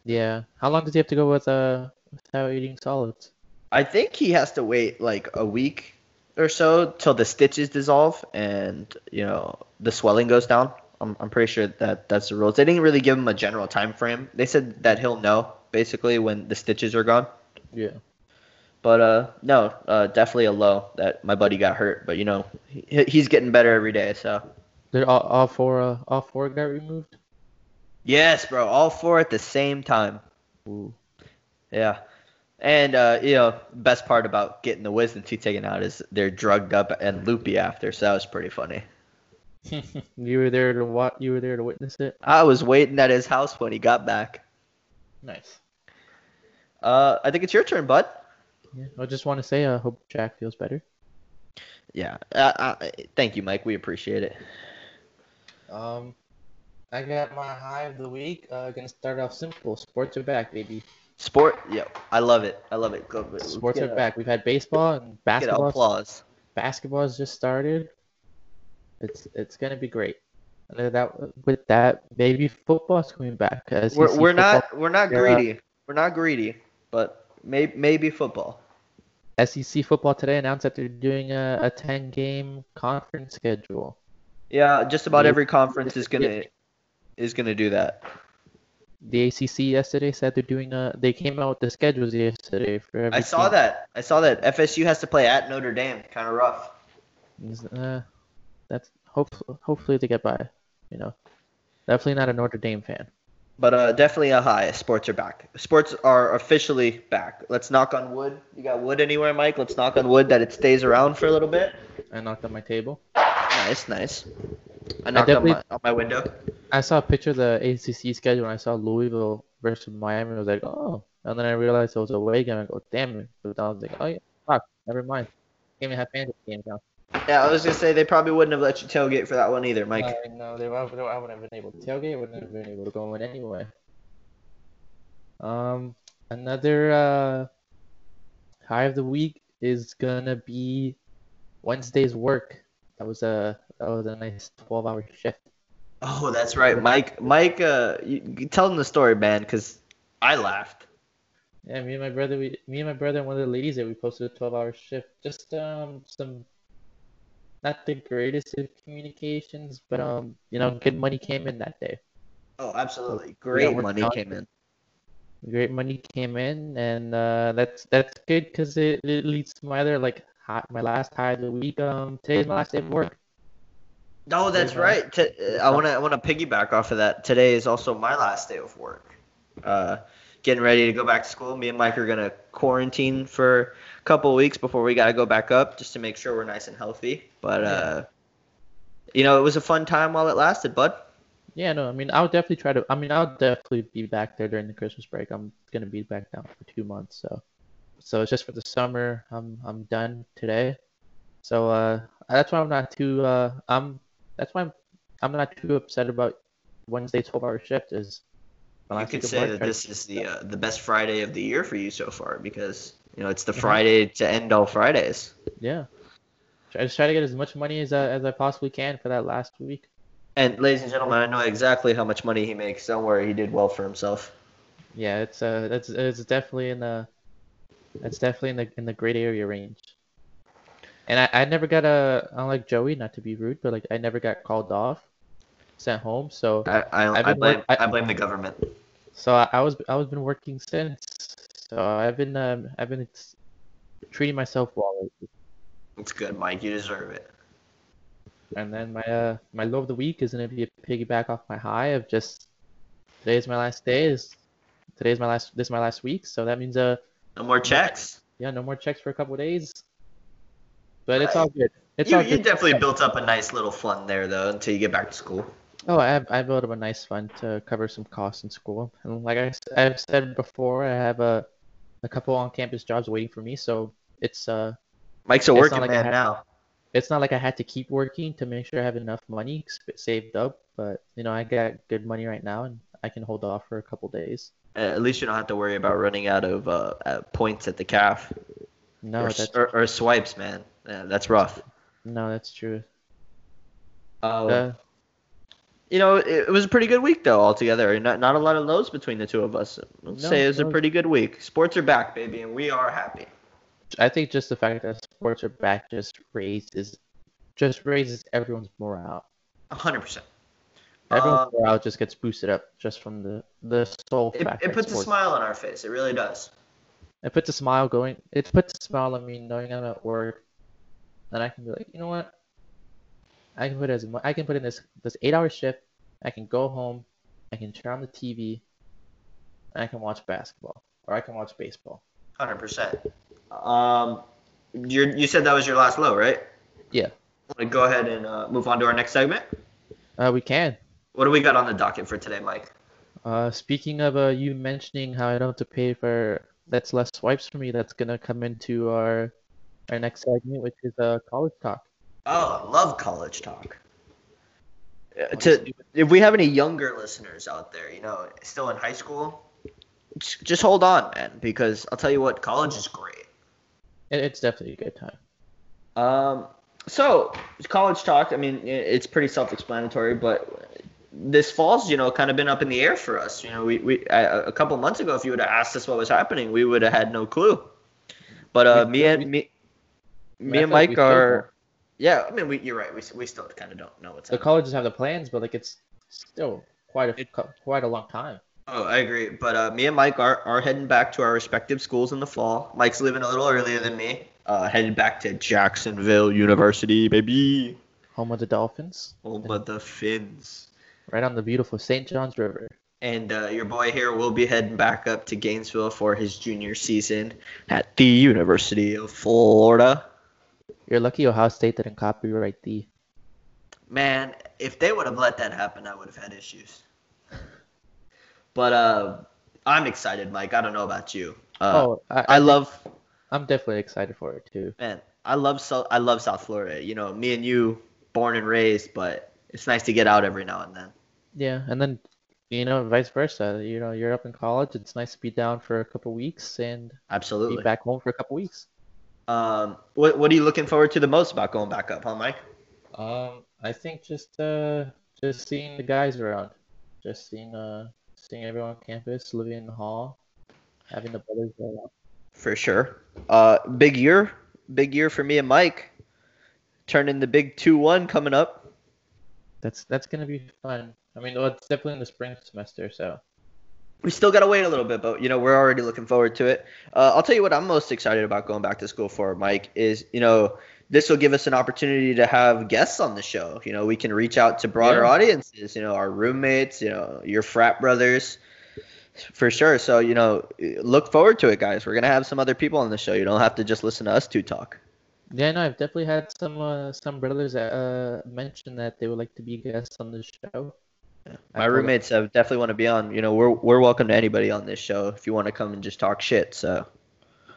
Yeah. How long does he have to go with uh without eating solids? I think he has to wait like a week or so till the stitches dissolve and you know the swelling goes down. I'm I'm pretty sure that that's the rules. They didn't really give him a general time frame. They said that he'll know basically when the stitches are gone. Yeah. But uh no, uh definitely a low that my buddy got hurt. But you know he, he's getting better every day. So They're all, all four uh all four got removed. yes, bro, all four at the same time. Ooh. Yeah. And uh, you know, best part about getting the wisdom teeth taken out is they're drugged up and loopy after, so that was pretty funny. You were there to watch. You were there to witness it. I was waiting at his house when he got back. Nice. Uh, I think it's your turn, bud. Yeah. I just want to say, I hope Jack feels better. Yeah. Uh, uh, thank you, Mike. We appreciate it. Um, I got my high of the week. Uh, gonna start off simple. Sports are back, baby. Sport. Yeah, I love it. I love it. Go. Sports are a- back. We've had baseball and basketball. Get basketball. applause. Basketball has just started. It's it's gonna be great. And that with that, maybe football's coming back. Uh, We're, we're not we're not greedy. We're not greedy, but may, maybe football. SEC football today announced that they're doing a, a 10 game conference schedule. Yeah, just about every conference is gonna is gonna do that. The ACC yesterday said they're doing a. They came out with the schedules yesterday for every I saw team. that. I saw that. FSU has to play at Notre Dame. Kind of rough. Uh, that's hope. Hopefully they get by. You know, definitely not a Notre Dame fan. But uh, definitely a high. Sports are back. Sports are officially back. Let's knock on wood. You got wood anywhere, Mike? Let's knock on wood that it stays around for a little bit. I knocked on my table. Nice, nice. I knocked on my, on my window. I saw a picture of the ACC schedule and I saw Louisville versus Miami. I was like, oh. And then I realized it was a away game. I go, damn it. But I was like, oh yeah, fuck, never mind. Even have fantasy games now. Yeah, I was gonna say they probably wouldn't have let you tailgate for that one either, Mike. Uh, no, they, I wouldn't I wouldn't have been able to tailgate. I wouldn't have been able to go in anyway. Um, another uh, high of the week is gonna be Wednesday's work. That was a that was a nice twelve hour shift. oh, that's right, Mike. Mike, uh, you, you tell them the story, man, because I laughed. Yeah, me and my brother, we, me and my brother and one of the ladies that we posted a 12 hour shift. Just um some, not the greatest of communications, but um you know good money came in that day. Oh, absolutely. Great we're money came in. Great money came in, and uh, that's that's good because it, it leads to my other like high, my last high of the week. Um, today's my last day of work. No, that's Yeah. right. T- uh, I want to I want to piggyback off of that. Today is also my last day of work. Uh, getting ready to go back to school. Me and Mike are gonna quarantine for a couple of weeks before we gotta go back up, just to make sure we're nice and healthy. But uh, you know, it was a fun time while it lasted, bud. Yeah, no, I mean I'll definitely try to. I mean I'll definitely be back there during the Christmas break. I'm gonna be back down for two months, so so it's just for the summer. I'm I'm done today, so uh that's why I'm not too uh I'm that's why I'm I'm not too upset about Wednesday 12 hour shift is. You could say that this is the uh, the best Friday of the year for you so far because you know it's the Mhm. Friday to end all Fridays. Yeah. I just try to get as much money as I, as I possibly can for that last week. And ladies and gentlemen, I know exactly how much money he makes. Don't worry, he did well for himself. Yeah, it's uh, that's it's definitely in the, it's definitely in the in the great area range. And I, I never got a, unlike Joey, not to be rude, but like I never got called off, sent home. So I I, I blame work- I- I blame the government. so I, I was I was been working since. So I've been um I've been treating myself well. It's good, Mike. You deserve it. And then my uh my low of the week is gonna be a piggyback off my high of just today's my last day. Is today's my last this is my last week, so that means uh No more checks. yeah no more checks for a couple of days. But it's all good. It's you, all you good. definitely built up a nice little fund there though until you get back to school. Oh, I have I built up a nice fund to cover some costs in school, and like I, have said before, I have a a couple on-campus jobs waiting for me, so it's uh Mike's a working like man had- now. it's not like I had to keep working to make sure I have enough money saved up, but you know I got good money right now, and I can hold off for a couple days. At least you don't have to worry about running out of uh, uh, points at the calf No, or, that's or, or swipes, man. Yeah, that's rough. no, that's true. Uh, Uh, you know, it, it was a pretty good week though altogether. Not not a lot of lows between the two of us. Let's No, say it was a pretty good week. Sports are back, baby, and we are happy. I think just the fact that sports are back just raises just raises everyone's morale. hundred percent. Everyone's uh, morale just gets boosted up just from the the sole It, fact it that puts a smile on our face. It really does. It puts a smile going. It puts a smile on me knowing I'm at work, and I can be like, you know what? I can put as I can put in this this eight hour shift. I can go home. I can turn on the TV. And I can watch basketball or I can watch baseball. Hundred percent. Um, you you said that was your last low, right? Yeah. Want to go ahead and uh, move on to our next segment? Uh, we can. What do we got on the docket for today, Mike? Uh, speaking of uh, you mentioning how I don't have to pay for that's less swipes for me. That's gonna come into our our next segment, which is uh college talk. Oh, I love college talk. Uh, to if we have any younger listeners out there, you know, still in high school, just, just hold on, man, because I'll tell you what, college is great. It, it's definitely a good time. Um, so college talk. I mean, it's pretty self-explanatory, but this fall's you know kind of been up in the air for us. You know, we we a, a couple months ago, if you would have asked us what was happening, we would have had no clue. But uh, We- me and we- me, me and Mike still are. Yeah, I mean, we, you're right. We, we still kind of don't know what's The happening. colleges have the plans, but like it's still quite a co- quite a long time. Oh, I agree. But uh, me and Mike are, are heading back to our respective schools in the fall. Mike's leaving a little earlier than me. Uh, headed back to Jacksonville University, baby. Home of the Dolphins, Home of the Finns. right on the beautiful St. Johns River. And uh, your boy here will be heading back up to Gainesville for his junior season at the University of Florida. You're lucky Ohio State didn't copyright the. Man, if they would have let that happen, I would have had issues. But uh, I'm excited, Mike. I don't know about you. Uh, oh, I, I love I'm definitely excited for it too. man. I love so I love South Florida. You know, me and you, born and raised, but it's nice to get out every now and then. Yeah, and then you know, vice versa. You know, you're up in college. It's nice to be down for a couple weeks and be Absolutely. back home for a couple weeks. Um, what what are you looking forward to the most about going back up, huh, Mike? Um, I think just uh, just seeing the guys around, just seeing uh, seeing everyone on campus, living in the hall, having the brothers around. For sure. Uh, big year, big year for me and Mike. Turning the big two one coming up. That's that's gonna be fun. I mean, well, it's definitely in the spring semester, so We still gotta wait a little bit, but you know we're already looking forward to it. Uh, I'll tell you what I'm most excited about going back to school for, Mike, is you know this will give us an opportunity to have guests on the show. You know we can reach out to broader Yeah. audiences. You know our roommates, you know your frat brothers, for sure. So you know look forward to it, guys. We're gonna have some other people on the show. You don't have to just listen to us two talk. yeah, no, I've definitely had some uh, some brothers uh mention that they would like to be guests on the show. I My roommates definitely want to be on. You know, we're we're welcome to anybody on this show if you want to come and just talk shit. So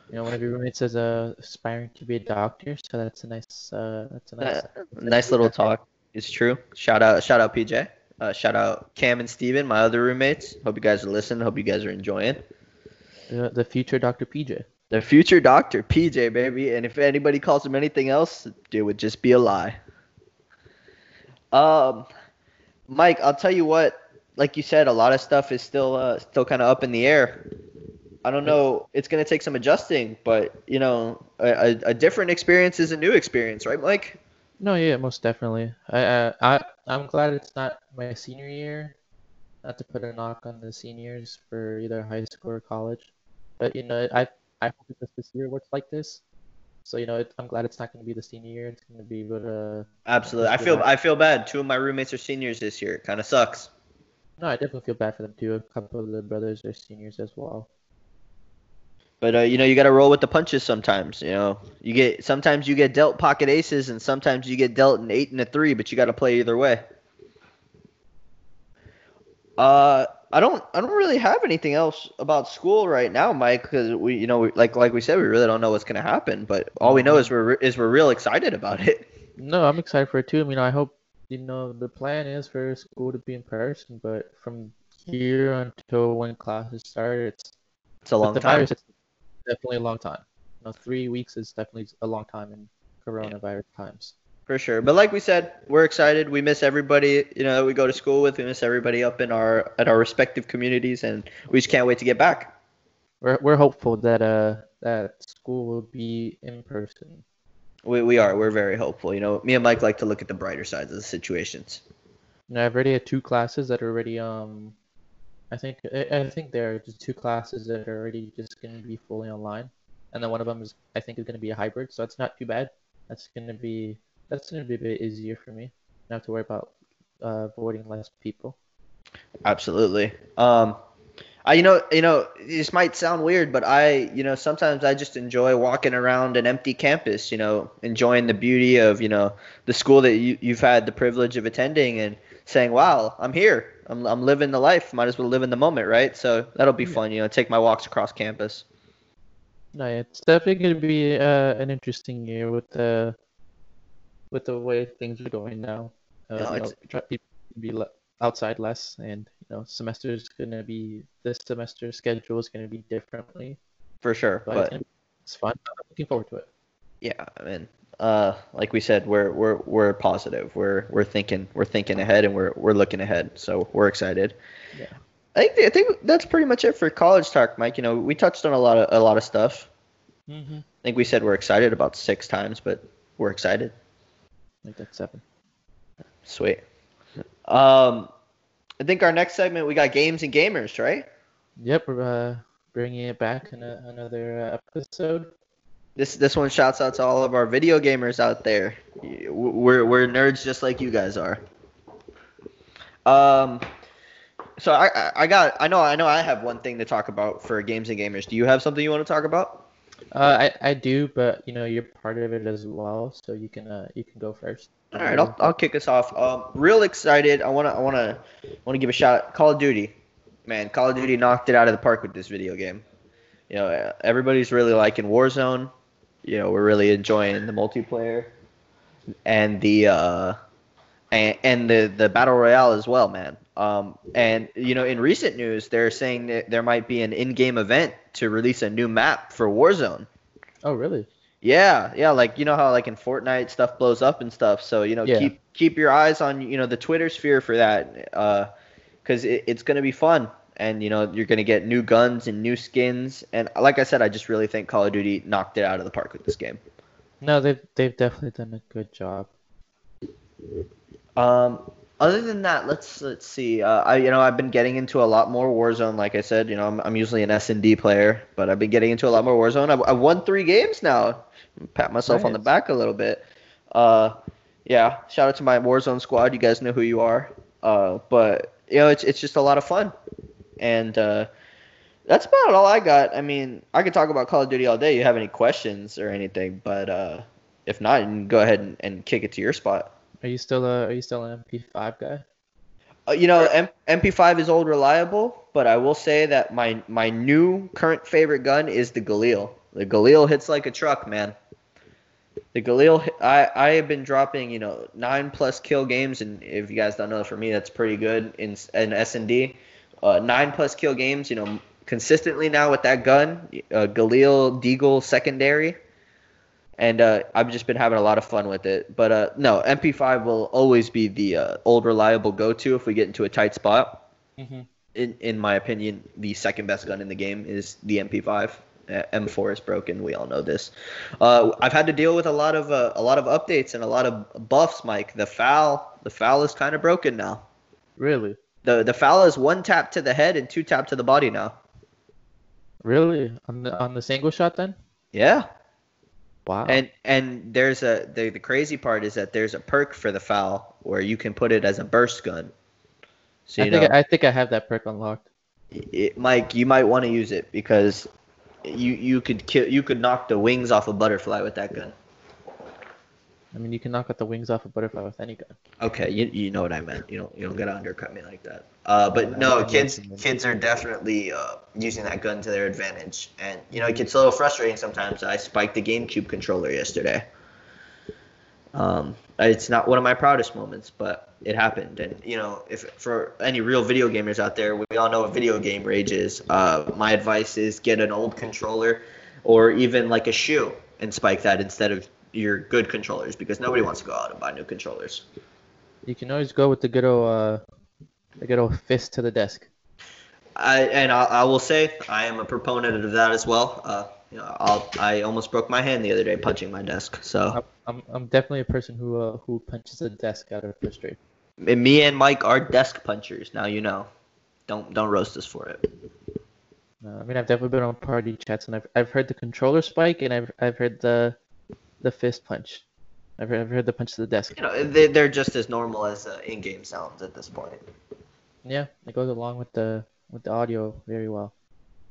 You know, one of your roommates is uh, aspiring to be a doctor, so that's a nice uh that's a nice. uh, nice little talk. It's true. Shout out shout out PJ. Uh, shout out Cam and Steven, my other roommates. Hope you guys are listening. Hope you guys are enjoying. The, the future Dr. PJ. The future doctor, PJ, baby. And if anybody calls him anything else, it would just be a lie. Um, Mike, I'll tell you what. Like you said, a lot of stuff is still uh, still kind of up in the air. I don't know. It's gonna take some adjusting, but you know, a, a, different experience is a new experience, right, Mike? No, yeah, most definitely. I, I, I, I'm glad it's not my senior year. Not to put a knock on the seniors for either high school or college, but you know, I, I hope that this year works like this, So you know, it, I'm glad it's not going to be the senior year. It's going to be with uh Absolutely. I feel I feel bad. Two of my roommates are seniors this year. Kind of sucks. No, I definitely feel bad for them too. A couple of the brothers are seniors as well. But uh, you know, you got to roll with the punches sometimes. You know, you get sometimes you get dealt pocket aces, and sometimes you get dealt an eight and a three. But you got to play either way. Uh, I don't I don't really have anything else about school right now, Mike, because we you know we, like like we said we really don't know what's gonna happen, but all we know is we're is we're real excited about it. No, I'm excited for it too. I mean, I hope you know the plan is for school to be in person, but from here until when classes start, it's It's a long the time. virus. It's definitely a long time. You know, three weeks is definitely a long time in coronavirus times. For sure. But like we said, we're excited. We miss everybody, you know, that we go to school with. We miss everybody up in our at our respective communities and we just can't wait to get back. We're we're hopeful that uh that school will be in person. We, we are. We're very hopeful. You know, me and Mike like to look at the brighter sides of the situations. You know, I've already had two classes that are already um, I think I, I think there are just two classes that are already just going to be fully online, and then one of them is I think is going to be a hybrid, so it's not too bad. That's going to be that's going to be a bit easier for me. Not have to worry about uh, avoiding less people. Absolutely. Um, I you know you know this might sound weird, but I you know sometimes I just enjoy walking around an empty campus. You know, enjoying the beauty of you know the school that you you've had the privilege of attending and saying, "Wow, I'm here. I'm I'm living the life. Might as well live in the moment, right?" So that'll be Yeah. fun. You know, take my walks across campus. No, it's definitely going to be uh, an interesting year with the with the way things are going now. Uh, Yeah, you know, try people to be le- outside less, and you know, semester is going to be this semester schedule is going to be differently. For sure, But, gonna- it's fun. I'm looking forward to it. yeah, I mean, uh, like we said, we're we're we're positive. We're we're thinking we're thinking ahead and we're we're looking ahead. So we're excited. Yeah. I think I think that's pretty much it for college talk, Mike. You know, we touched on a lot of a lot of stuff. Mm-hmm. I think we said we're excited about six times, but we're excited. Like that's seven. Sweet. Um, I think our next segment we got games and gamers, right? Yep, we're uh, bringing it back in a, another uh, episode. This this one shouts out to all of our video gamers out there. We're we're nerds just like you guys are. Um, so I- I got I know I know I have one thing to talk about for games and gamers. Do you have something you want to talk about? Uh, I I do, but you know, you're part of it as well, so you can uh you can go first. All right, I'll, I'll kick us off. Um, real excited. I wanna I wanna wanna give a shout out. Call of Duty, man. Call of Duty knocked it out of the park with this video game. You know, everybody's really liking Warzone. You know, we're really enjoying the multiplayer and the uh, and, and the the battle royale as well, man. Um, and you know, in recent news, they're saying that there might be an in-game event to release a new map for Warzone. Oh, really? Yeah, yeah, like you know how like in Fortnite stuff blows up and stuff. So you know, Yeah. keep keep your eyes on you know the Twitter sphere for that, because it, it's gonna be fun, and you know you're gonna get new guns and new skins. And like I said, I just really think Call of Duty knocked it out of the park with this game. No, they've they've definitely done a good job. Um, other than that, let's let's see. Uh, I you know I've been getting into a lot more Warzone. Like I said, you know I'm, I'm usually an S and D player, but I've been getting into a lot more Warzone. I've, I've won three games now. Pat myself on the back a little bit. Uh, yeah. Shout out to my Warzone squad. You guys know who you are. Uh, but you know it's it's just a lot of fun, and uh, that's about all I got. I mean, I could talk about Call of Duty all day. You have any questions or anything? But uh, if not, you can go ahead and, and kick it to your spot. Are you still a are you still an MP5 guy? Uh, you know, M- MP5 is old reliable, but I will say that my my new current favorite gun is the Galil. The Galil hits like a truck, man. The Galil, I I have been dropping, you know, nine plus kill games, and if you guys don't know, for me that's pretty good in in S and D. Uh, nine plus kill games, you know, consistently now with that gun, uh, Galil Deagle secondary, and uh, I've just been having a lot of fun with it. But uh, no, MP5 will always be the uh, old reliable go-to if we get into a tight spot. Mm-hmm. In in my opinion, the second best gun in the game is the MP5. Uh, M4 is broken. We all know this. Uh, I've had to deal with a lot of uh, a lot of updates and a lot of buffs, Mike. The FAL, the FAL is kind of broken now. Really? The the FAL is one tap to the head and two tap to the body now. Really? On the on the single shot then? Yeah. Wow. And and there's a the, the crazy part is that there's a perk for the FAL where you can put it as a burst gun. So I think know, I think I have that perk unlocked. it, Mike, you might want to use it because you you could kill you could knock the wings off a butterfly with that gun. I mean, you can knock out the wings off a butterfly with any gun. Okay, you, you know what I meant. You don't you don't gotta undercut me like that. Uh, but no, kids kids are definitely uh, using that gun to their advantage, and you know it gets a little frustrating sometimes. I spiked the GameCube controller yesterday. Um, it's not one of my proudest moments, but it happened, and you know if for any real video gamers out there, we all know what video game rage is. Uh, my advice is get an old controller, or even like a shoe, and spike that instead of your good controllers because nobody wants to go out and buy new controllers. You can always go with the good old, uh, the good old fist to the desk. I and I, I will say I am a proponent of that as well. Uh, you know, I'll, I almost broke my hand the other day punching my desk. So I'm, I'm, definitely a person who, uh, who punches the desk out of frustration. and me and Mike are desk punchers. Now you know. Don't don't roast us for it. Uh, I mean, I've definitely been on party chats, and I've, I've heard the controller spike, and I've, I've heard the, the fist punch. I've heard, I've heard the punch to the desk. You know, they, they're just as normal as uh, in-game sounds at this point. Yeah, it goes along with the, with the audio very well.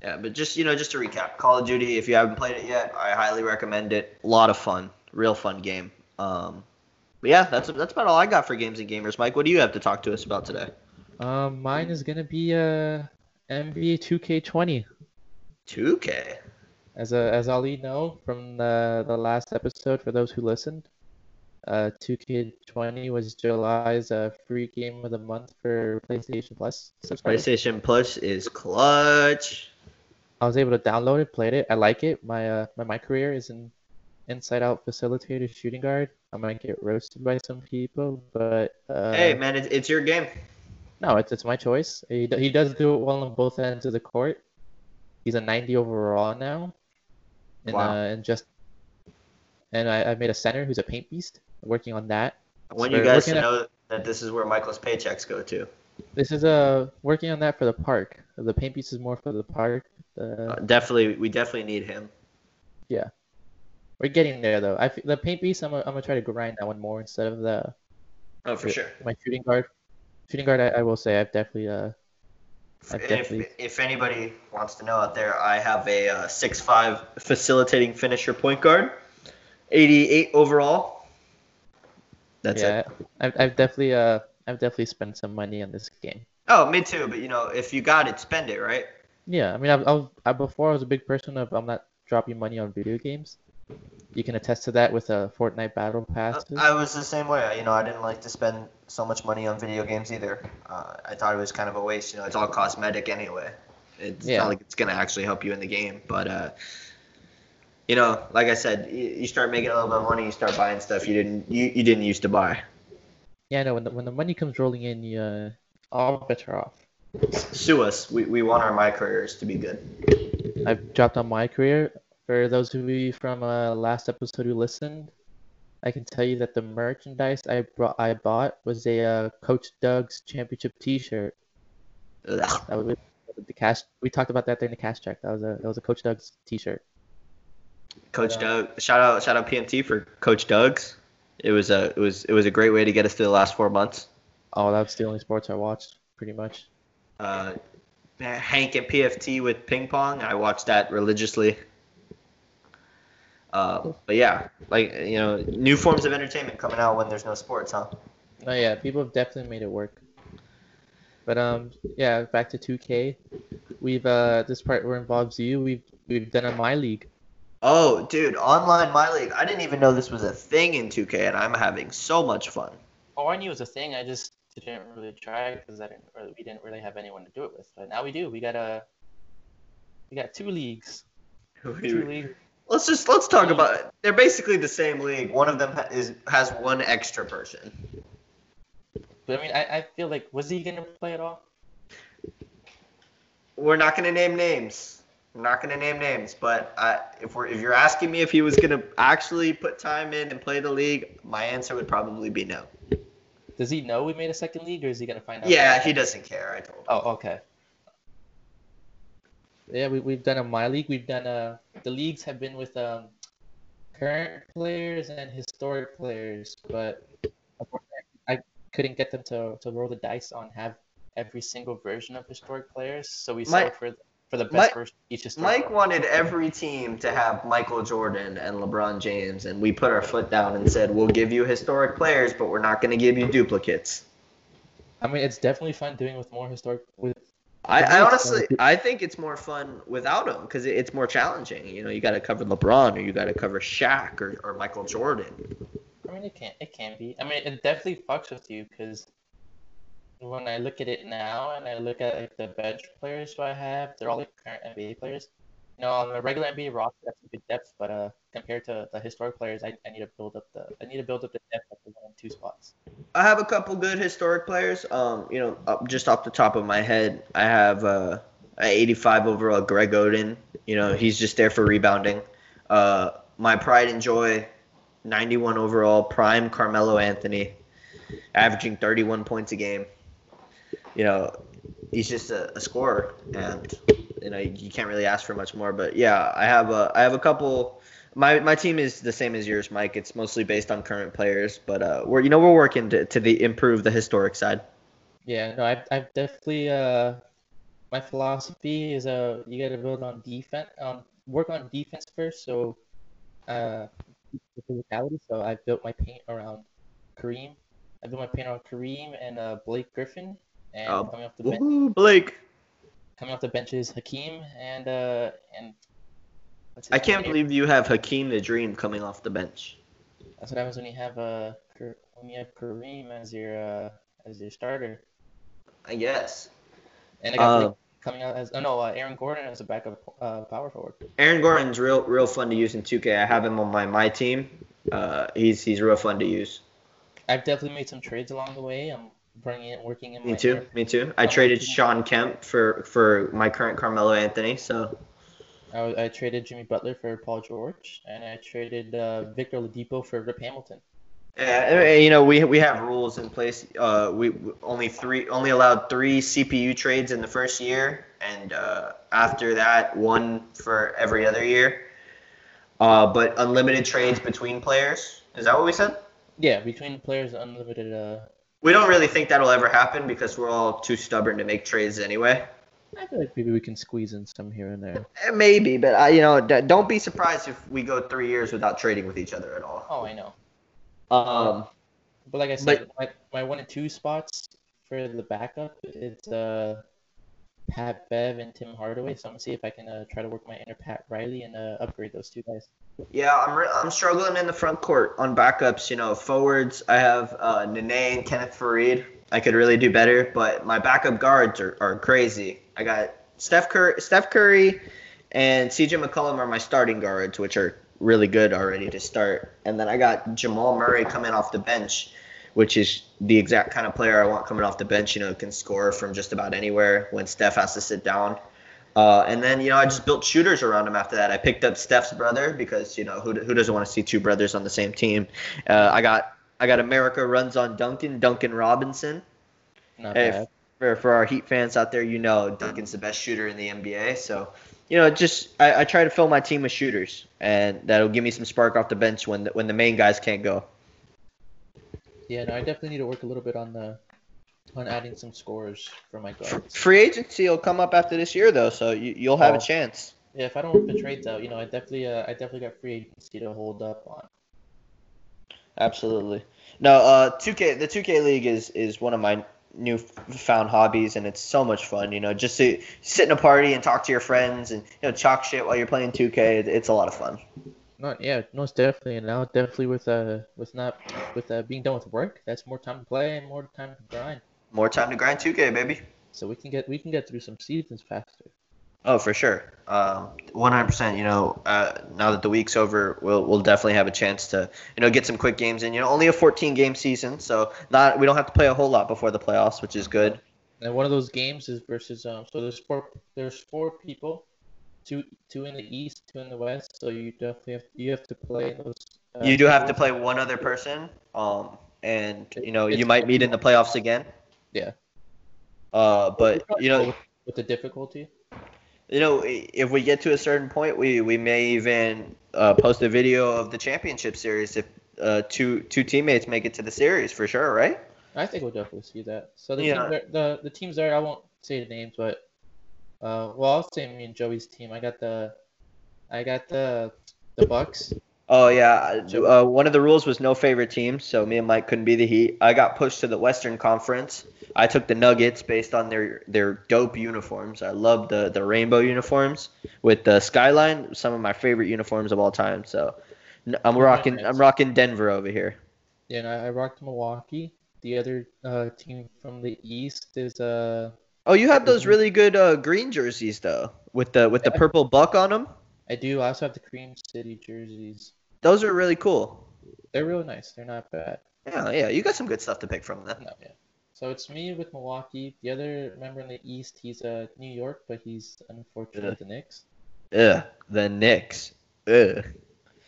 Yeah, but just you know, just to recap, Call of Duty. If you haven't played it yet, I highly recommend it. A lot of fun, real fun game. Um, but yeah, that's that's about all I got for games and gamers. Mike, what do you have to talk to us about today? Um, mine is gonna be uh NBA 2K20. 2K. As a, as Ali know from the the last episode, for those who listened, uh, 2K20 was July's uh, free game of the month for PlayStation Plus subscribers. PlayStation Plus is clutch. I was able to download it, played it. I like it. My uh, my, my career is an inside out facilitator shooting guard. I might get roasted by some people, but uh, hey man, it's, it's your game. no, it's it's my choice. He he does do it well on both ends of the court. He's a 90 overall now, and Wow. uh, and just and I I made a center who's a paint beast. Working on that. I want So you guys to looking at- know that this is where Michael's paychecks go to. This is uh working on that for the park. The paint beast is more for the park. The, Uh, definitely, we definitely need him. Yeah, we're getting there though. I f- the paint beast. I'm gonna, I'm gonna try to grind that one more instead of the Oh, for Yeah. sure. my shooting guard. Shooting guard. I, I will say I've definitely uh If, if anybody wants to know out there, I have a uh, 6'5 facilitating finisher point guard, 88 overall. That's yeah. it. I've I've definitely uh I've definitely spent some money on this game. Oh, me too. But you know, if you got it, spend it, right? Yeah, I mean, I, I was I, before I was a big person of I'm not dropping money on video games. You can attest to that with a Fortnite Battle Pass. I was the same way. You know, I didn't like to spend so much money on video games either. Uh, I thought it was kind of a waste. You know, it's all cosmetic anyway. It's Yeah. not like it's gonna actually help you in the game. But uh, you know, like I said, you, you start making a little bit of money, you start buying stuff you didn't you, you didn't used to buy. Yeah, no. When the when the money comes rolling in, you uh, all bets are off. Sue us. We, we want our my careers to be good. I've dropped on my career. For those of you from uh, last episode who listened, I can tell you that the merchandise I brought I bought was a uh, Coach Doug's championship T-shirt. Ugh. That was the cash. We talked about that during the cash check. That was a that was a Coach Doug's T-shirt. Coach Yeah. Doug, shout out shout out PMT for Coach Doug's. It was a it was it was a great way to get us through the last four months. Oh, that's the only sports I watched, pretty much. Uh, Hank and PFT with ping pong. I watched that religiously. Uh, but yeah, like you know, new forms of entertainment coming out when there's no sports, huh? No, yeah, people have definitely made it work. But um, yeah, back to 2K. We've uh, this part where involves you. We've we've done a my league. Oh, dude, online my league. I didn't even know this was a thing in 2K, and I'm having so much fun. Oh, I knew it was a thing. I just didn't really try because I didn't. Or we didn't really have anyone to do it with. But now we do. We got a. We got two leagues. Two leagues. Let's just let's talk about it. They're basically the same league. One of them ha- is has one extra person. But I mean, I, I feel like was he gonna play at all? We're not gonna name names. We're not gonna name names, but I, if we're if you're asking me if he was gonna actually put time in and play the league, my answer would probably be no. Does he know we made a second league, or is he gonna find out? Yeah, he doesn't care. I told him. Oh, okay. Yeah, we we've done a my league. We've done uh the leagues have been with um current players and historic players, but I couldn't get them to, to roll the dice on have every single version of historic players. So we settled for for the best Mike- version each historic. Mike wanted every team to have Michael Jordan and LeBron James, and we put our foot down and said, "We'll give you historic players, but we're not going to give you duplicates." I mean, it's definitely fun doing with more historic with I, I honestly. I think it's more fun without them because it's more challenging. You know, you got to cover LeBron or you got to cover Shaq or, or Michael Jordan. I mean, it can it can be. I mean, it definitely fucks with you because when I look at it now and I look at like the bench players who I have, they're all like current NBA players. You know, on the regular NBA roster, that's a good depth, but uh, compared to the historic players, I, I need to build up the I need to build up the depth at the one and two spots. I have a couple good historic players. Um, you know, just off the top of my head, I have uh, a 85 overall Greg Oden. You know, he's just there for rebounding. Uh, my pride and joy, 91 overall prime Carmelo Anthony, averaging 31 points a game. You know, he's just a, a scorer, and you know you can't really ask for much more. But yeah, I have a I have a couple. My, my team is the same as yours, Mike. It's mostly based on current players, but uh, we're you know we're working to, to the improve the historic side. Yeah, no, I've, I've definitely uh, my philosophy is uh, you got to build on defense, um, work on defense first. So, uh, physicality. So I built my paint around Kareem. I built my paint around Kareem and uh, Blake Griffin, and Oh, coming off the bench, Blake! coming off the bench is Hakeem and uh and. I can't name? believe you have Hakeem the Dream coming off the bench. That's what happens when you have uh Kar- when you have Kareem as your uh as your starter, I guess. and I got Uh, Blake coming out as oh no uh, Aaron Gordon as a backup uh, power forward. Aaron Gordon's real real fun to use in 2K. I have him on my my team. Uh, he's he's real fun to use. I've definitely made some trades along the way. I'm bringing it, working in Me too. inner- Me too. I I'm traded Shawn Kemp for for my current Carmelo Anthony. So I, I traded Jimmy Butler for Paul George, and I traded uh, Victor Oladipo for Rip Hamilton. Yeah, you know we we have rules in place. Uh, we we only three only allowed three CPU trades in the first year, and uh, after that one for every other year. Uh, but unlimited trades between players. Is that what we said? Yeah, between players, unlimited. Uh, We don't really think that'll ever happen because we're all too stubborn to make trades anyway. I feel like maybe we can squeeze in some here and there. Eh, Maybe, but I, you know, don't be surprised if we go three years without trading with each other at all. Oh, I know. Um, But like I said, my, my one and two spots for the backup, it's uh Pat Bev and Tim Hardaway. So I'm gonna see if I can uh, try to work my inner Pat Riley and uh, upgrade those two guys. Yeah, I'm re- I'm struggling in the front court on backups. You know, forwards I have uh, Nene and Kenneth Faried. I could really do better, but my backup guards are, are crazy. I got Steph Curry, Steph Curry, and CJ McCollum are my starting guards, which are really good already to start. And then I got Jamal Murray coming off the bench, which is the exact kind of player I want coming off the bench. You know, can score from just about anywhere when Steph has to sit down. Uh, and then you know I just built shooters around him after that. I picked up Steph's brother because you know who, who doesn't want to see two brothers on the same team. Uh, I got I got America runs on Duncan Duncan Robinson. Not Hey, bad. for for our Heat fans out there, you know Duncan's the best shooter in the NBA. So you know just I, I try to fill my team with shooters, and that'll give me some spark off the bench when the, when the main guys can't go. Yeah, no, I definitely need to work a little bit on the on adding some scores for my guards. Free agency will come up after this year though, so you, you'll have Oh. a chance. Yeah, if I don't the trades out, you know, I definitely uh, I definitely got free agency to hold up on. Absolutely. No, uh, 2K, the 2K League is is one of my new found hobbies, and it's so much fun. You know, just to sit in a party and talk to your friends, and you know, chalk shit while you're playing 2K. It's a lot of fun. Not yeah, most definitely. And now definitely with uh with not with uh being done with work, that's more time to play and more time to grind. More time to grind 2K, baby. So we can get we can get through some seasons faster. Oh, for sure. Um, 100%. You know, uh, now that the week's over, we'll we'll definitely have a chance to you know get some quick games in. You know, only a 14 game season, so not we don't have to play a whole lot before the playoffs, which is good. And one of those games is versus um so there's four there's four people, two two in the east, two in the west. So you definitely have you have to play those. Uh, You do have to play one other person, um, and you know you might meet in the playoffs again. Yeah. Uh, but you know, with the difficulty. You know, if we get to a certain point, we we may even uh, post a video of the championship series if uh, two two teammates make it to the series for sure, right? I think we'll definitely see that. So the Yeah. teams are, the the teams there, I won't say the names, but uh, well, I'll say me and Joey's team. I got the, I got the the Bucks. Oh yeah, uh, one of the rules was no favorite teams, so me and Mike couldn't be the Heat. I got pushed to the Western Conference. I took the Nuggets based on their their dope uniforms. I love the the rainbow uniforms with the skyline. Some of my favorite uniforms of all time. So I'm rocking. I'm rocking Denver over here. Yeah, and I, I rocked Milwaukee. The other uh, team from the East is uh, Oh, you have those Mhm. really good uh, green jerseys though, with the with the purple buck on them. I do. I also have the Cream City jerseys. Those are really cool. They're really nice. They're not bad. Yeah, yeah, you got some good stuff to pick from them. No, yeah. So it's me with Milwaukee. The other member in the East, he's uh New York, but he's unfortunately Yeah. the Knicks. Ugh, the Knicks. Ugh.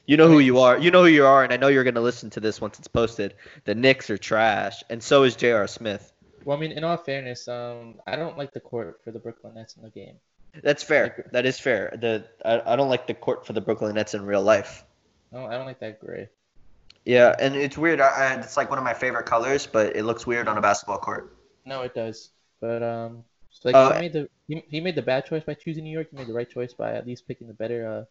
You know who you are. You know who you are, and I know you're gonna listen to this once it's posted. The Knicks are trash, and so is J.R. Smith. Well, I mean, in all fairness, um, I don't like the court for the Brooklyn Nets in the game. That's fair. That is fair. The I, I don't like the court for the Brooklyn Nets in real life. I don't, I don't like that gray. Yeah, and it's weird. I, I, it's like one of my favorite colors, but it looks weird on a basketball court. No, it does. But um, so like Uh, he made the he, he made the bad choice by choosing New York. He made the right choice by at least picking the better uh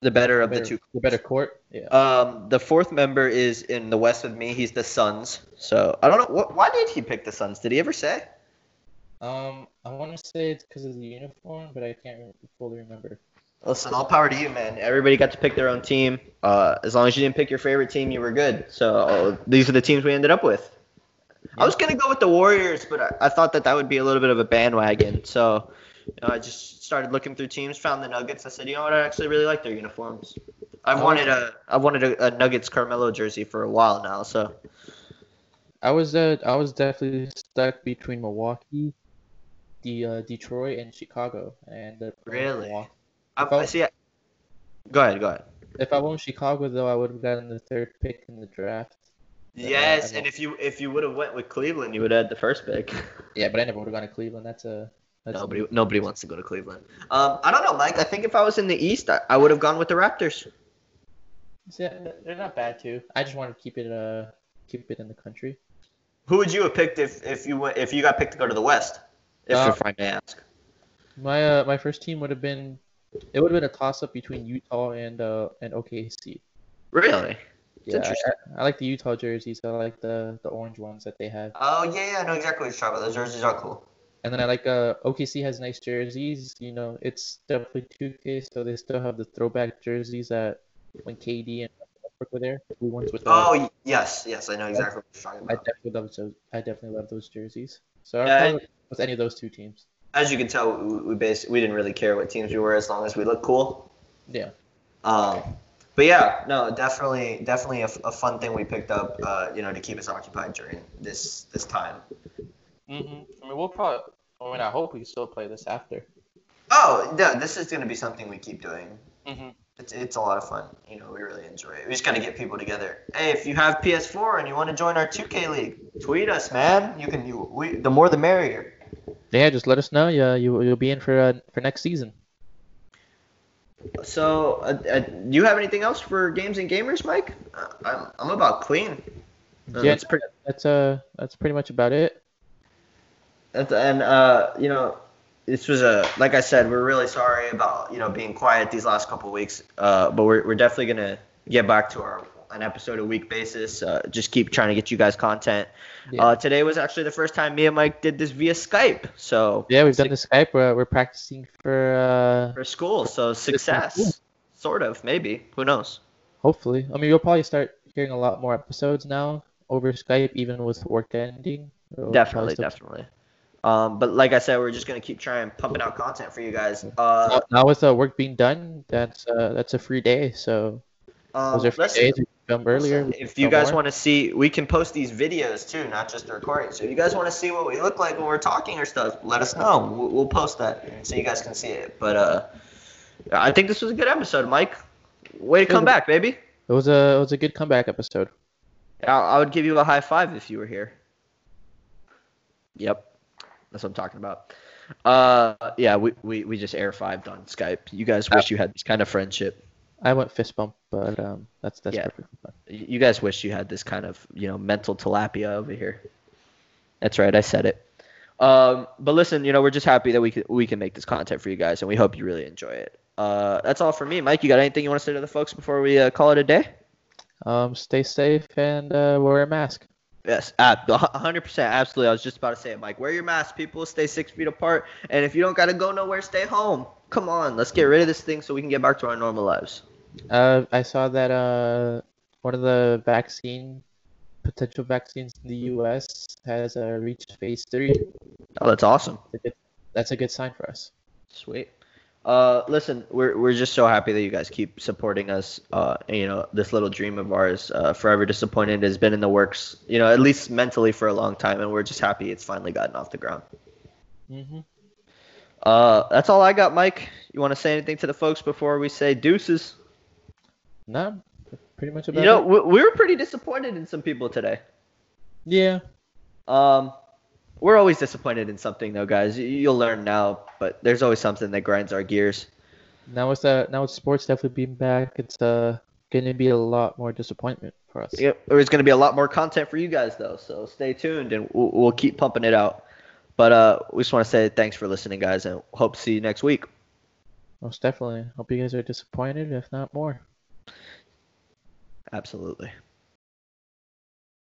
The better of better, the two. the better court. Yeah. Um, the fourth member is in the West with me. He's the Suns. So I don't know. What, why did he pick the Suns? Did he ever say? Um, I want to say it's because of the uniform, but I can't fully remember. Listen, all power to you, man. Everybody got to pick their own team. Uh, as long as you didn't pick your favorite team, you were good. So uh, these are the teams we ended up with. I was gonna go with the Warriors, but I, I thought that that would be a little bit of a bandwagon. So know, I just started looking through teams, found the Nuggets. I said, you know what, I actually really like their uniforms. I've Oh. wanted a I wanted a, a Nuggets Carmelo jersey for a while now. So I was uh I was definitely stuck between Milwaukee, the uh, Detroit, and Chicago, and uh, Really? Milwaukee. I, I- I see. Go ahead, go ahead. If I went Chicago though, I would have gotten the third pick in the draft. Yes, I and if you if you would have went with Cleveland, you would have had the first pick. Yeah, but I never would have gone to Cleveland. That's a that's Nobody nobody wants to go to Cleveland. Um, I don't know, Mike. I think if I was in the East, I, I would have gone with the Raptors. Yeah, they're not bad too. I just wanted to keep it uh keep it in the country. Who would you have picked if, if you went if you got picked to go to the West? If, Uh, if I may ask. My uh my first team would have been it would have been a toss up between Utah and uh and OKC. Really? It's Yeah. I, I like the Utah jerseys. I like the the orange ones that they have. Oh yeah, yeah, I know exactly what you're talking about. Those jerseys are cool. And then I like uh OKC has nice jerseys. You know, it's definitely 2K, so they still have the throwback jerseys that when KD and Westbrook were there. The ones with Oh y- yes, yes, I know exactly what you're talking about. I definitely love those. I definitely love those jerseys. So Yeah, I and- with any of those two teams. As you can tell, we, we basically we didn't really care what teams we were as long as we looked cool. Yeah. Um, but yeah, no, definitely, definitely a fun thing we picked up, uh, you know, to keep us occupied during this this time. hmm I mean, we'll probably. I mean, I hope we still play this after. Oh, no, this is gonna be something we keep doing. Mm-hmm. It's, it's a lot of fun. You know, we really enjoy it. We just gotta get people together. Hey, if you have PS4 and you want to join our 2K league, tweet us, man. You can. You, we the more the merrier. Yeah, just let us know. Yeah, you you'll be in for uh, for next season. So, uh, uh, do you have anything else for games and gamers, Mike? Uh, I'm I'm about clean. Uh, yeah, that's pretty. that's uh that's pretty much about it. And uh, you know, this was a like I said, we're really sorry about you know being quiet these last couple of weeks. Uh, but we're we're definitely gonna get back to our an episode a week basis. Uh, just keep trying to get you guys content. Yeah. Uh, today was actually the first time me and Mike did this via Skype. So Yeah, we've done the Skype. We're, we're practicing for uh for school. So success, sort of, maybe. Who knows? hopefully. I mean, you'll probably start hearing a lot more episodes now over Skype, even with work ending. We'll Definitely, definitely. Um, but like I said, we're just gonna keep trying pumping out content for you guys. Uh, Now, with the work being done, that's uh that's a free day. So um, those are free days. Come earlier. If you guys want to see, we can post these videos too, not just the recording. So if you guys want to see what we look like when we're talking or stuff, let us know. We'll, we'll post that so you guys can see it. But uh, I think this was a good episode, Mike. Way to come back, baby. it was a it was a good comeback episode. I, I would give you a high five if you were here. Yep. That's what I'm talking about. Uh, yeah, we, we, we just air fived on Skype. You guys wish you had this kind of friendship. I went fist bump, but um, that's that's Yeah. perfectly fine. You guys wish you had this kind of you know mental tilapia over here. That's right, I said it. Um, but listen, you know we're just happy that we can we can make this content for you guys, and we hope you really enjoy it. Uh, that's all for me, Mike. You got anything you want to say to the folks before we uh, call it a day? Um, stay safe and uh, wear a mask. Yes, uh, 100%. Absolutely. I was just about to say it, Mike. Wear your mask, people. Stay six feet apart. And if you don't got to go nowhere, stay home. Come on. Let's get rid of this thing so we can get back to our normal lives. Uh, I saw that uh, one of the vaccine potential vaccines in the U.S. has uh, reached phase three. Oh, that's awesome. That's a good, that's a good sign for us. Sweet. Uh, listen, we're we're just so happy that you guys keep supporting us. Uh, you know, this little dream of ours, uh, forever disappointed, has been in the works. You know, at least mentally for a long time, and we're just happy it's finally gotten off the ground. Mm-hmm. Uh, that's all I got, Mike. You want to say anything to the folks before we say deuces? No, pretty much about You know, it. we, we were pretty disappointed in some people today. Yeah. Um, we're always disappointed in something, though, guys. You- You'll learn now, but there's always something that grinds our gears. Now it's uh now it's sports definitely being back. It's uh gonna be a lot more disappointment for us. Yep, there's going to be a lot more content for you guys, though, so stay tuned and we'll, we'll keep pumping it out. But uh, we just want to say thanks for listening, guys, and hope to see you next week. Most definitely. Hope you guys are disappointed, if not more. Absolutely.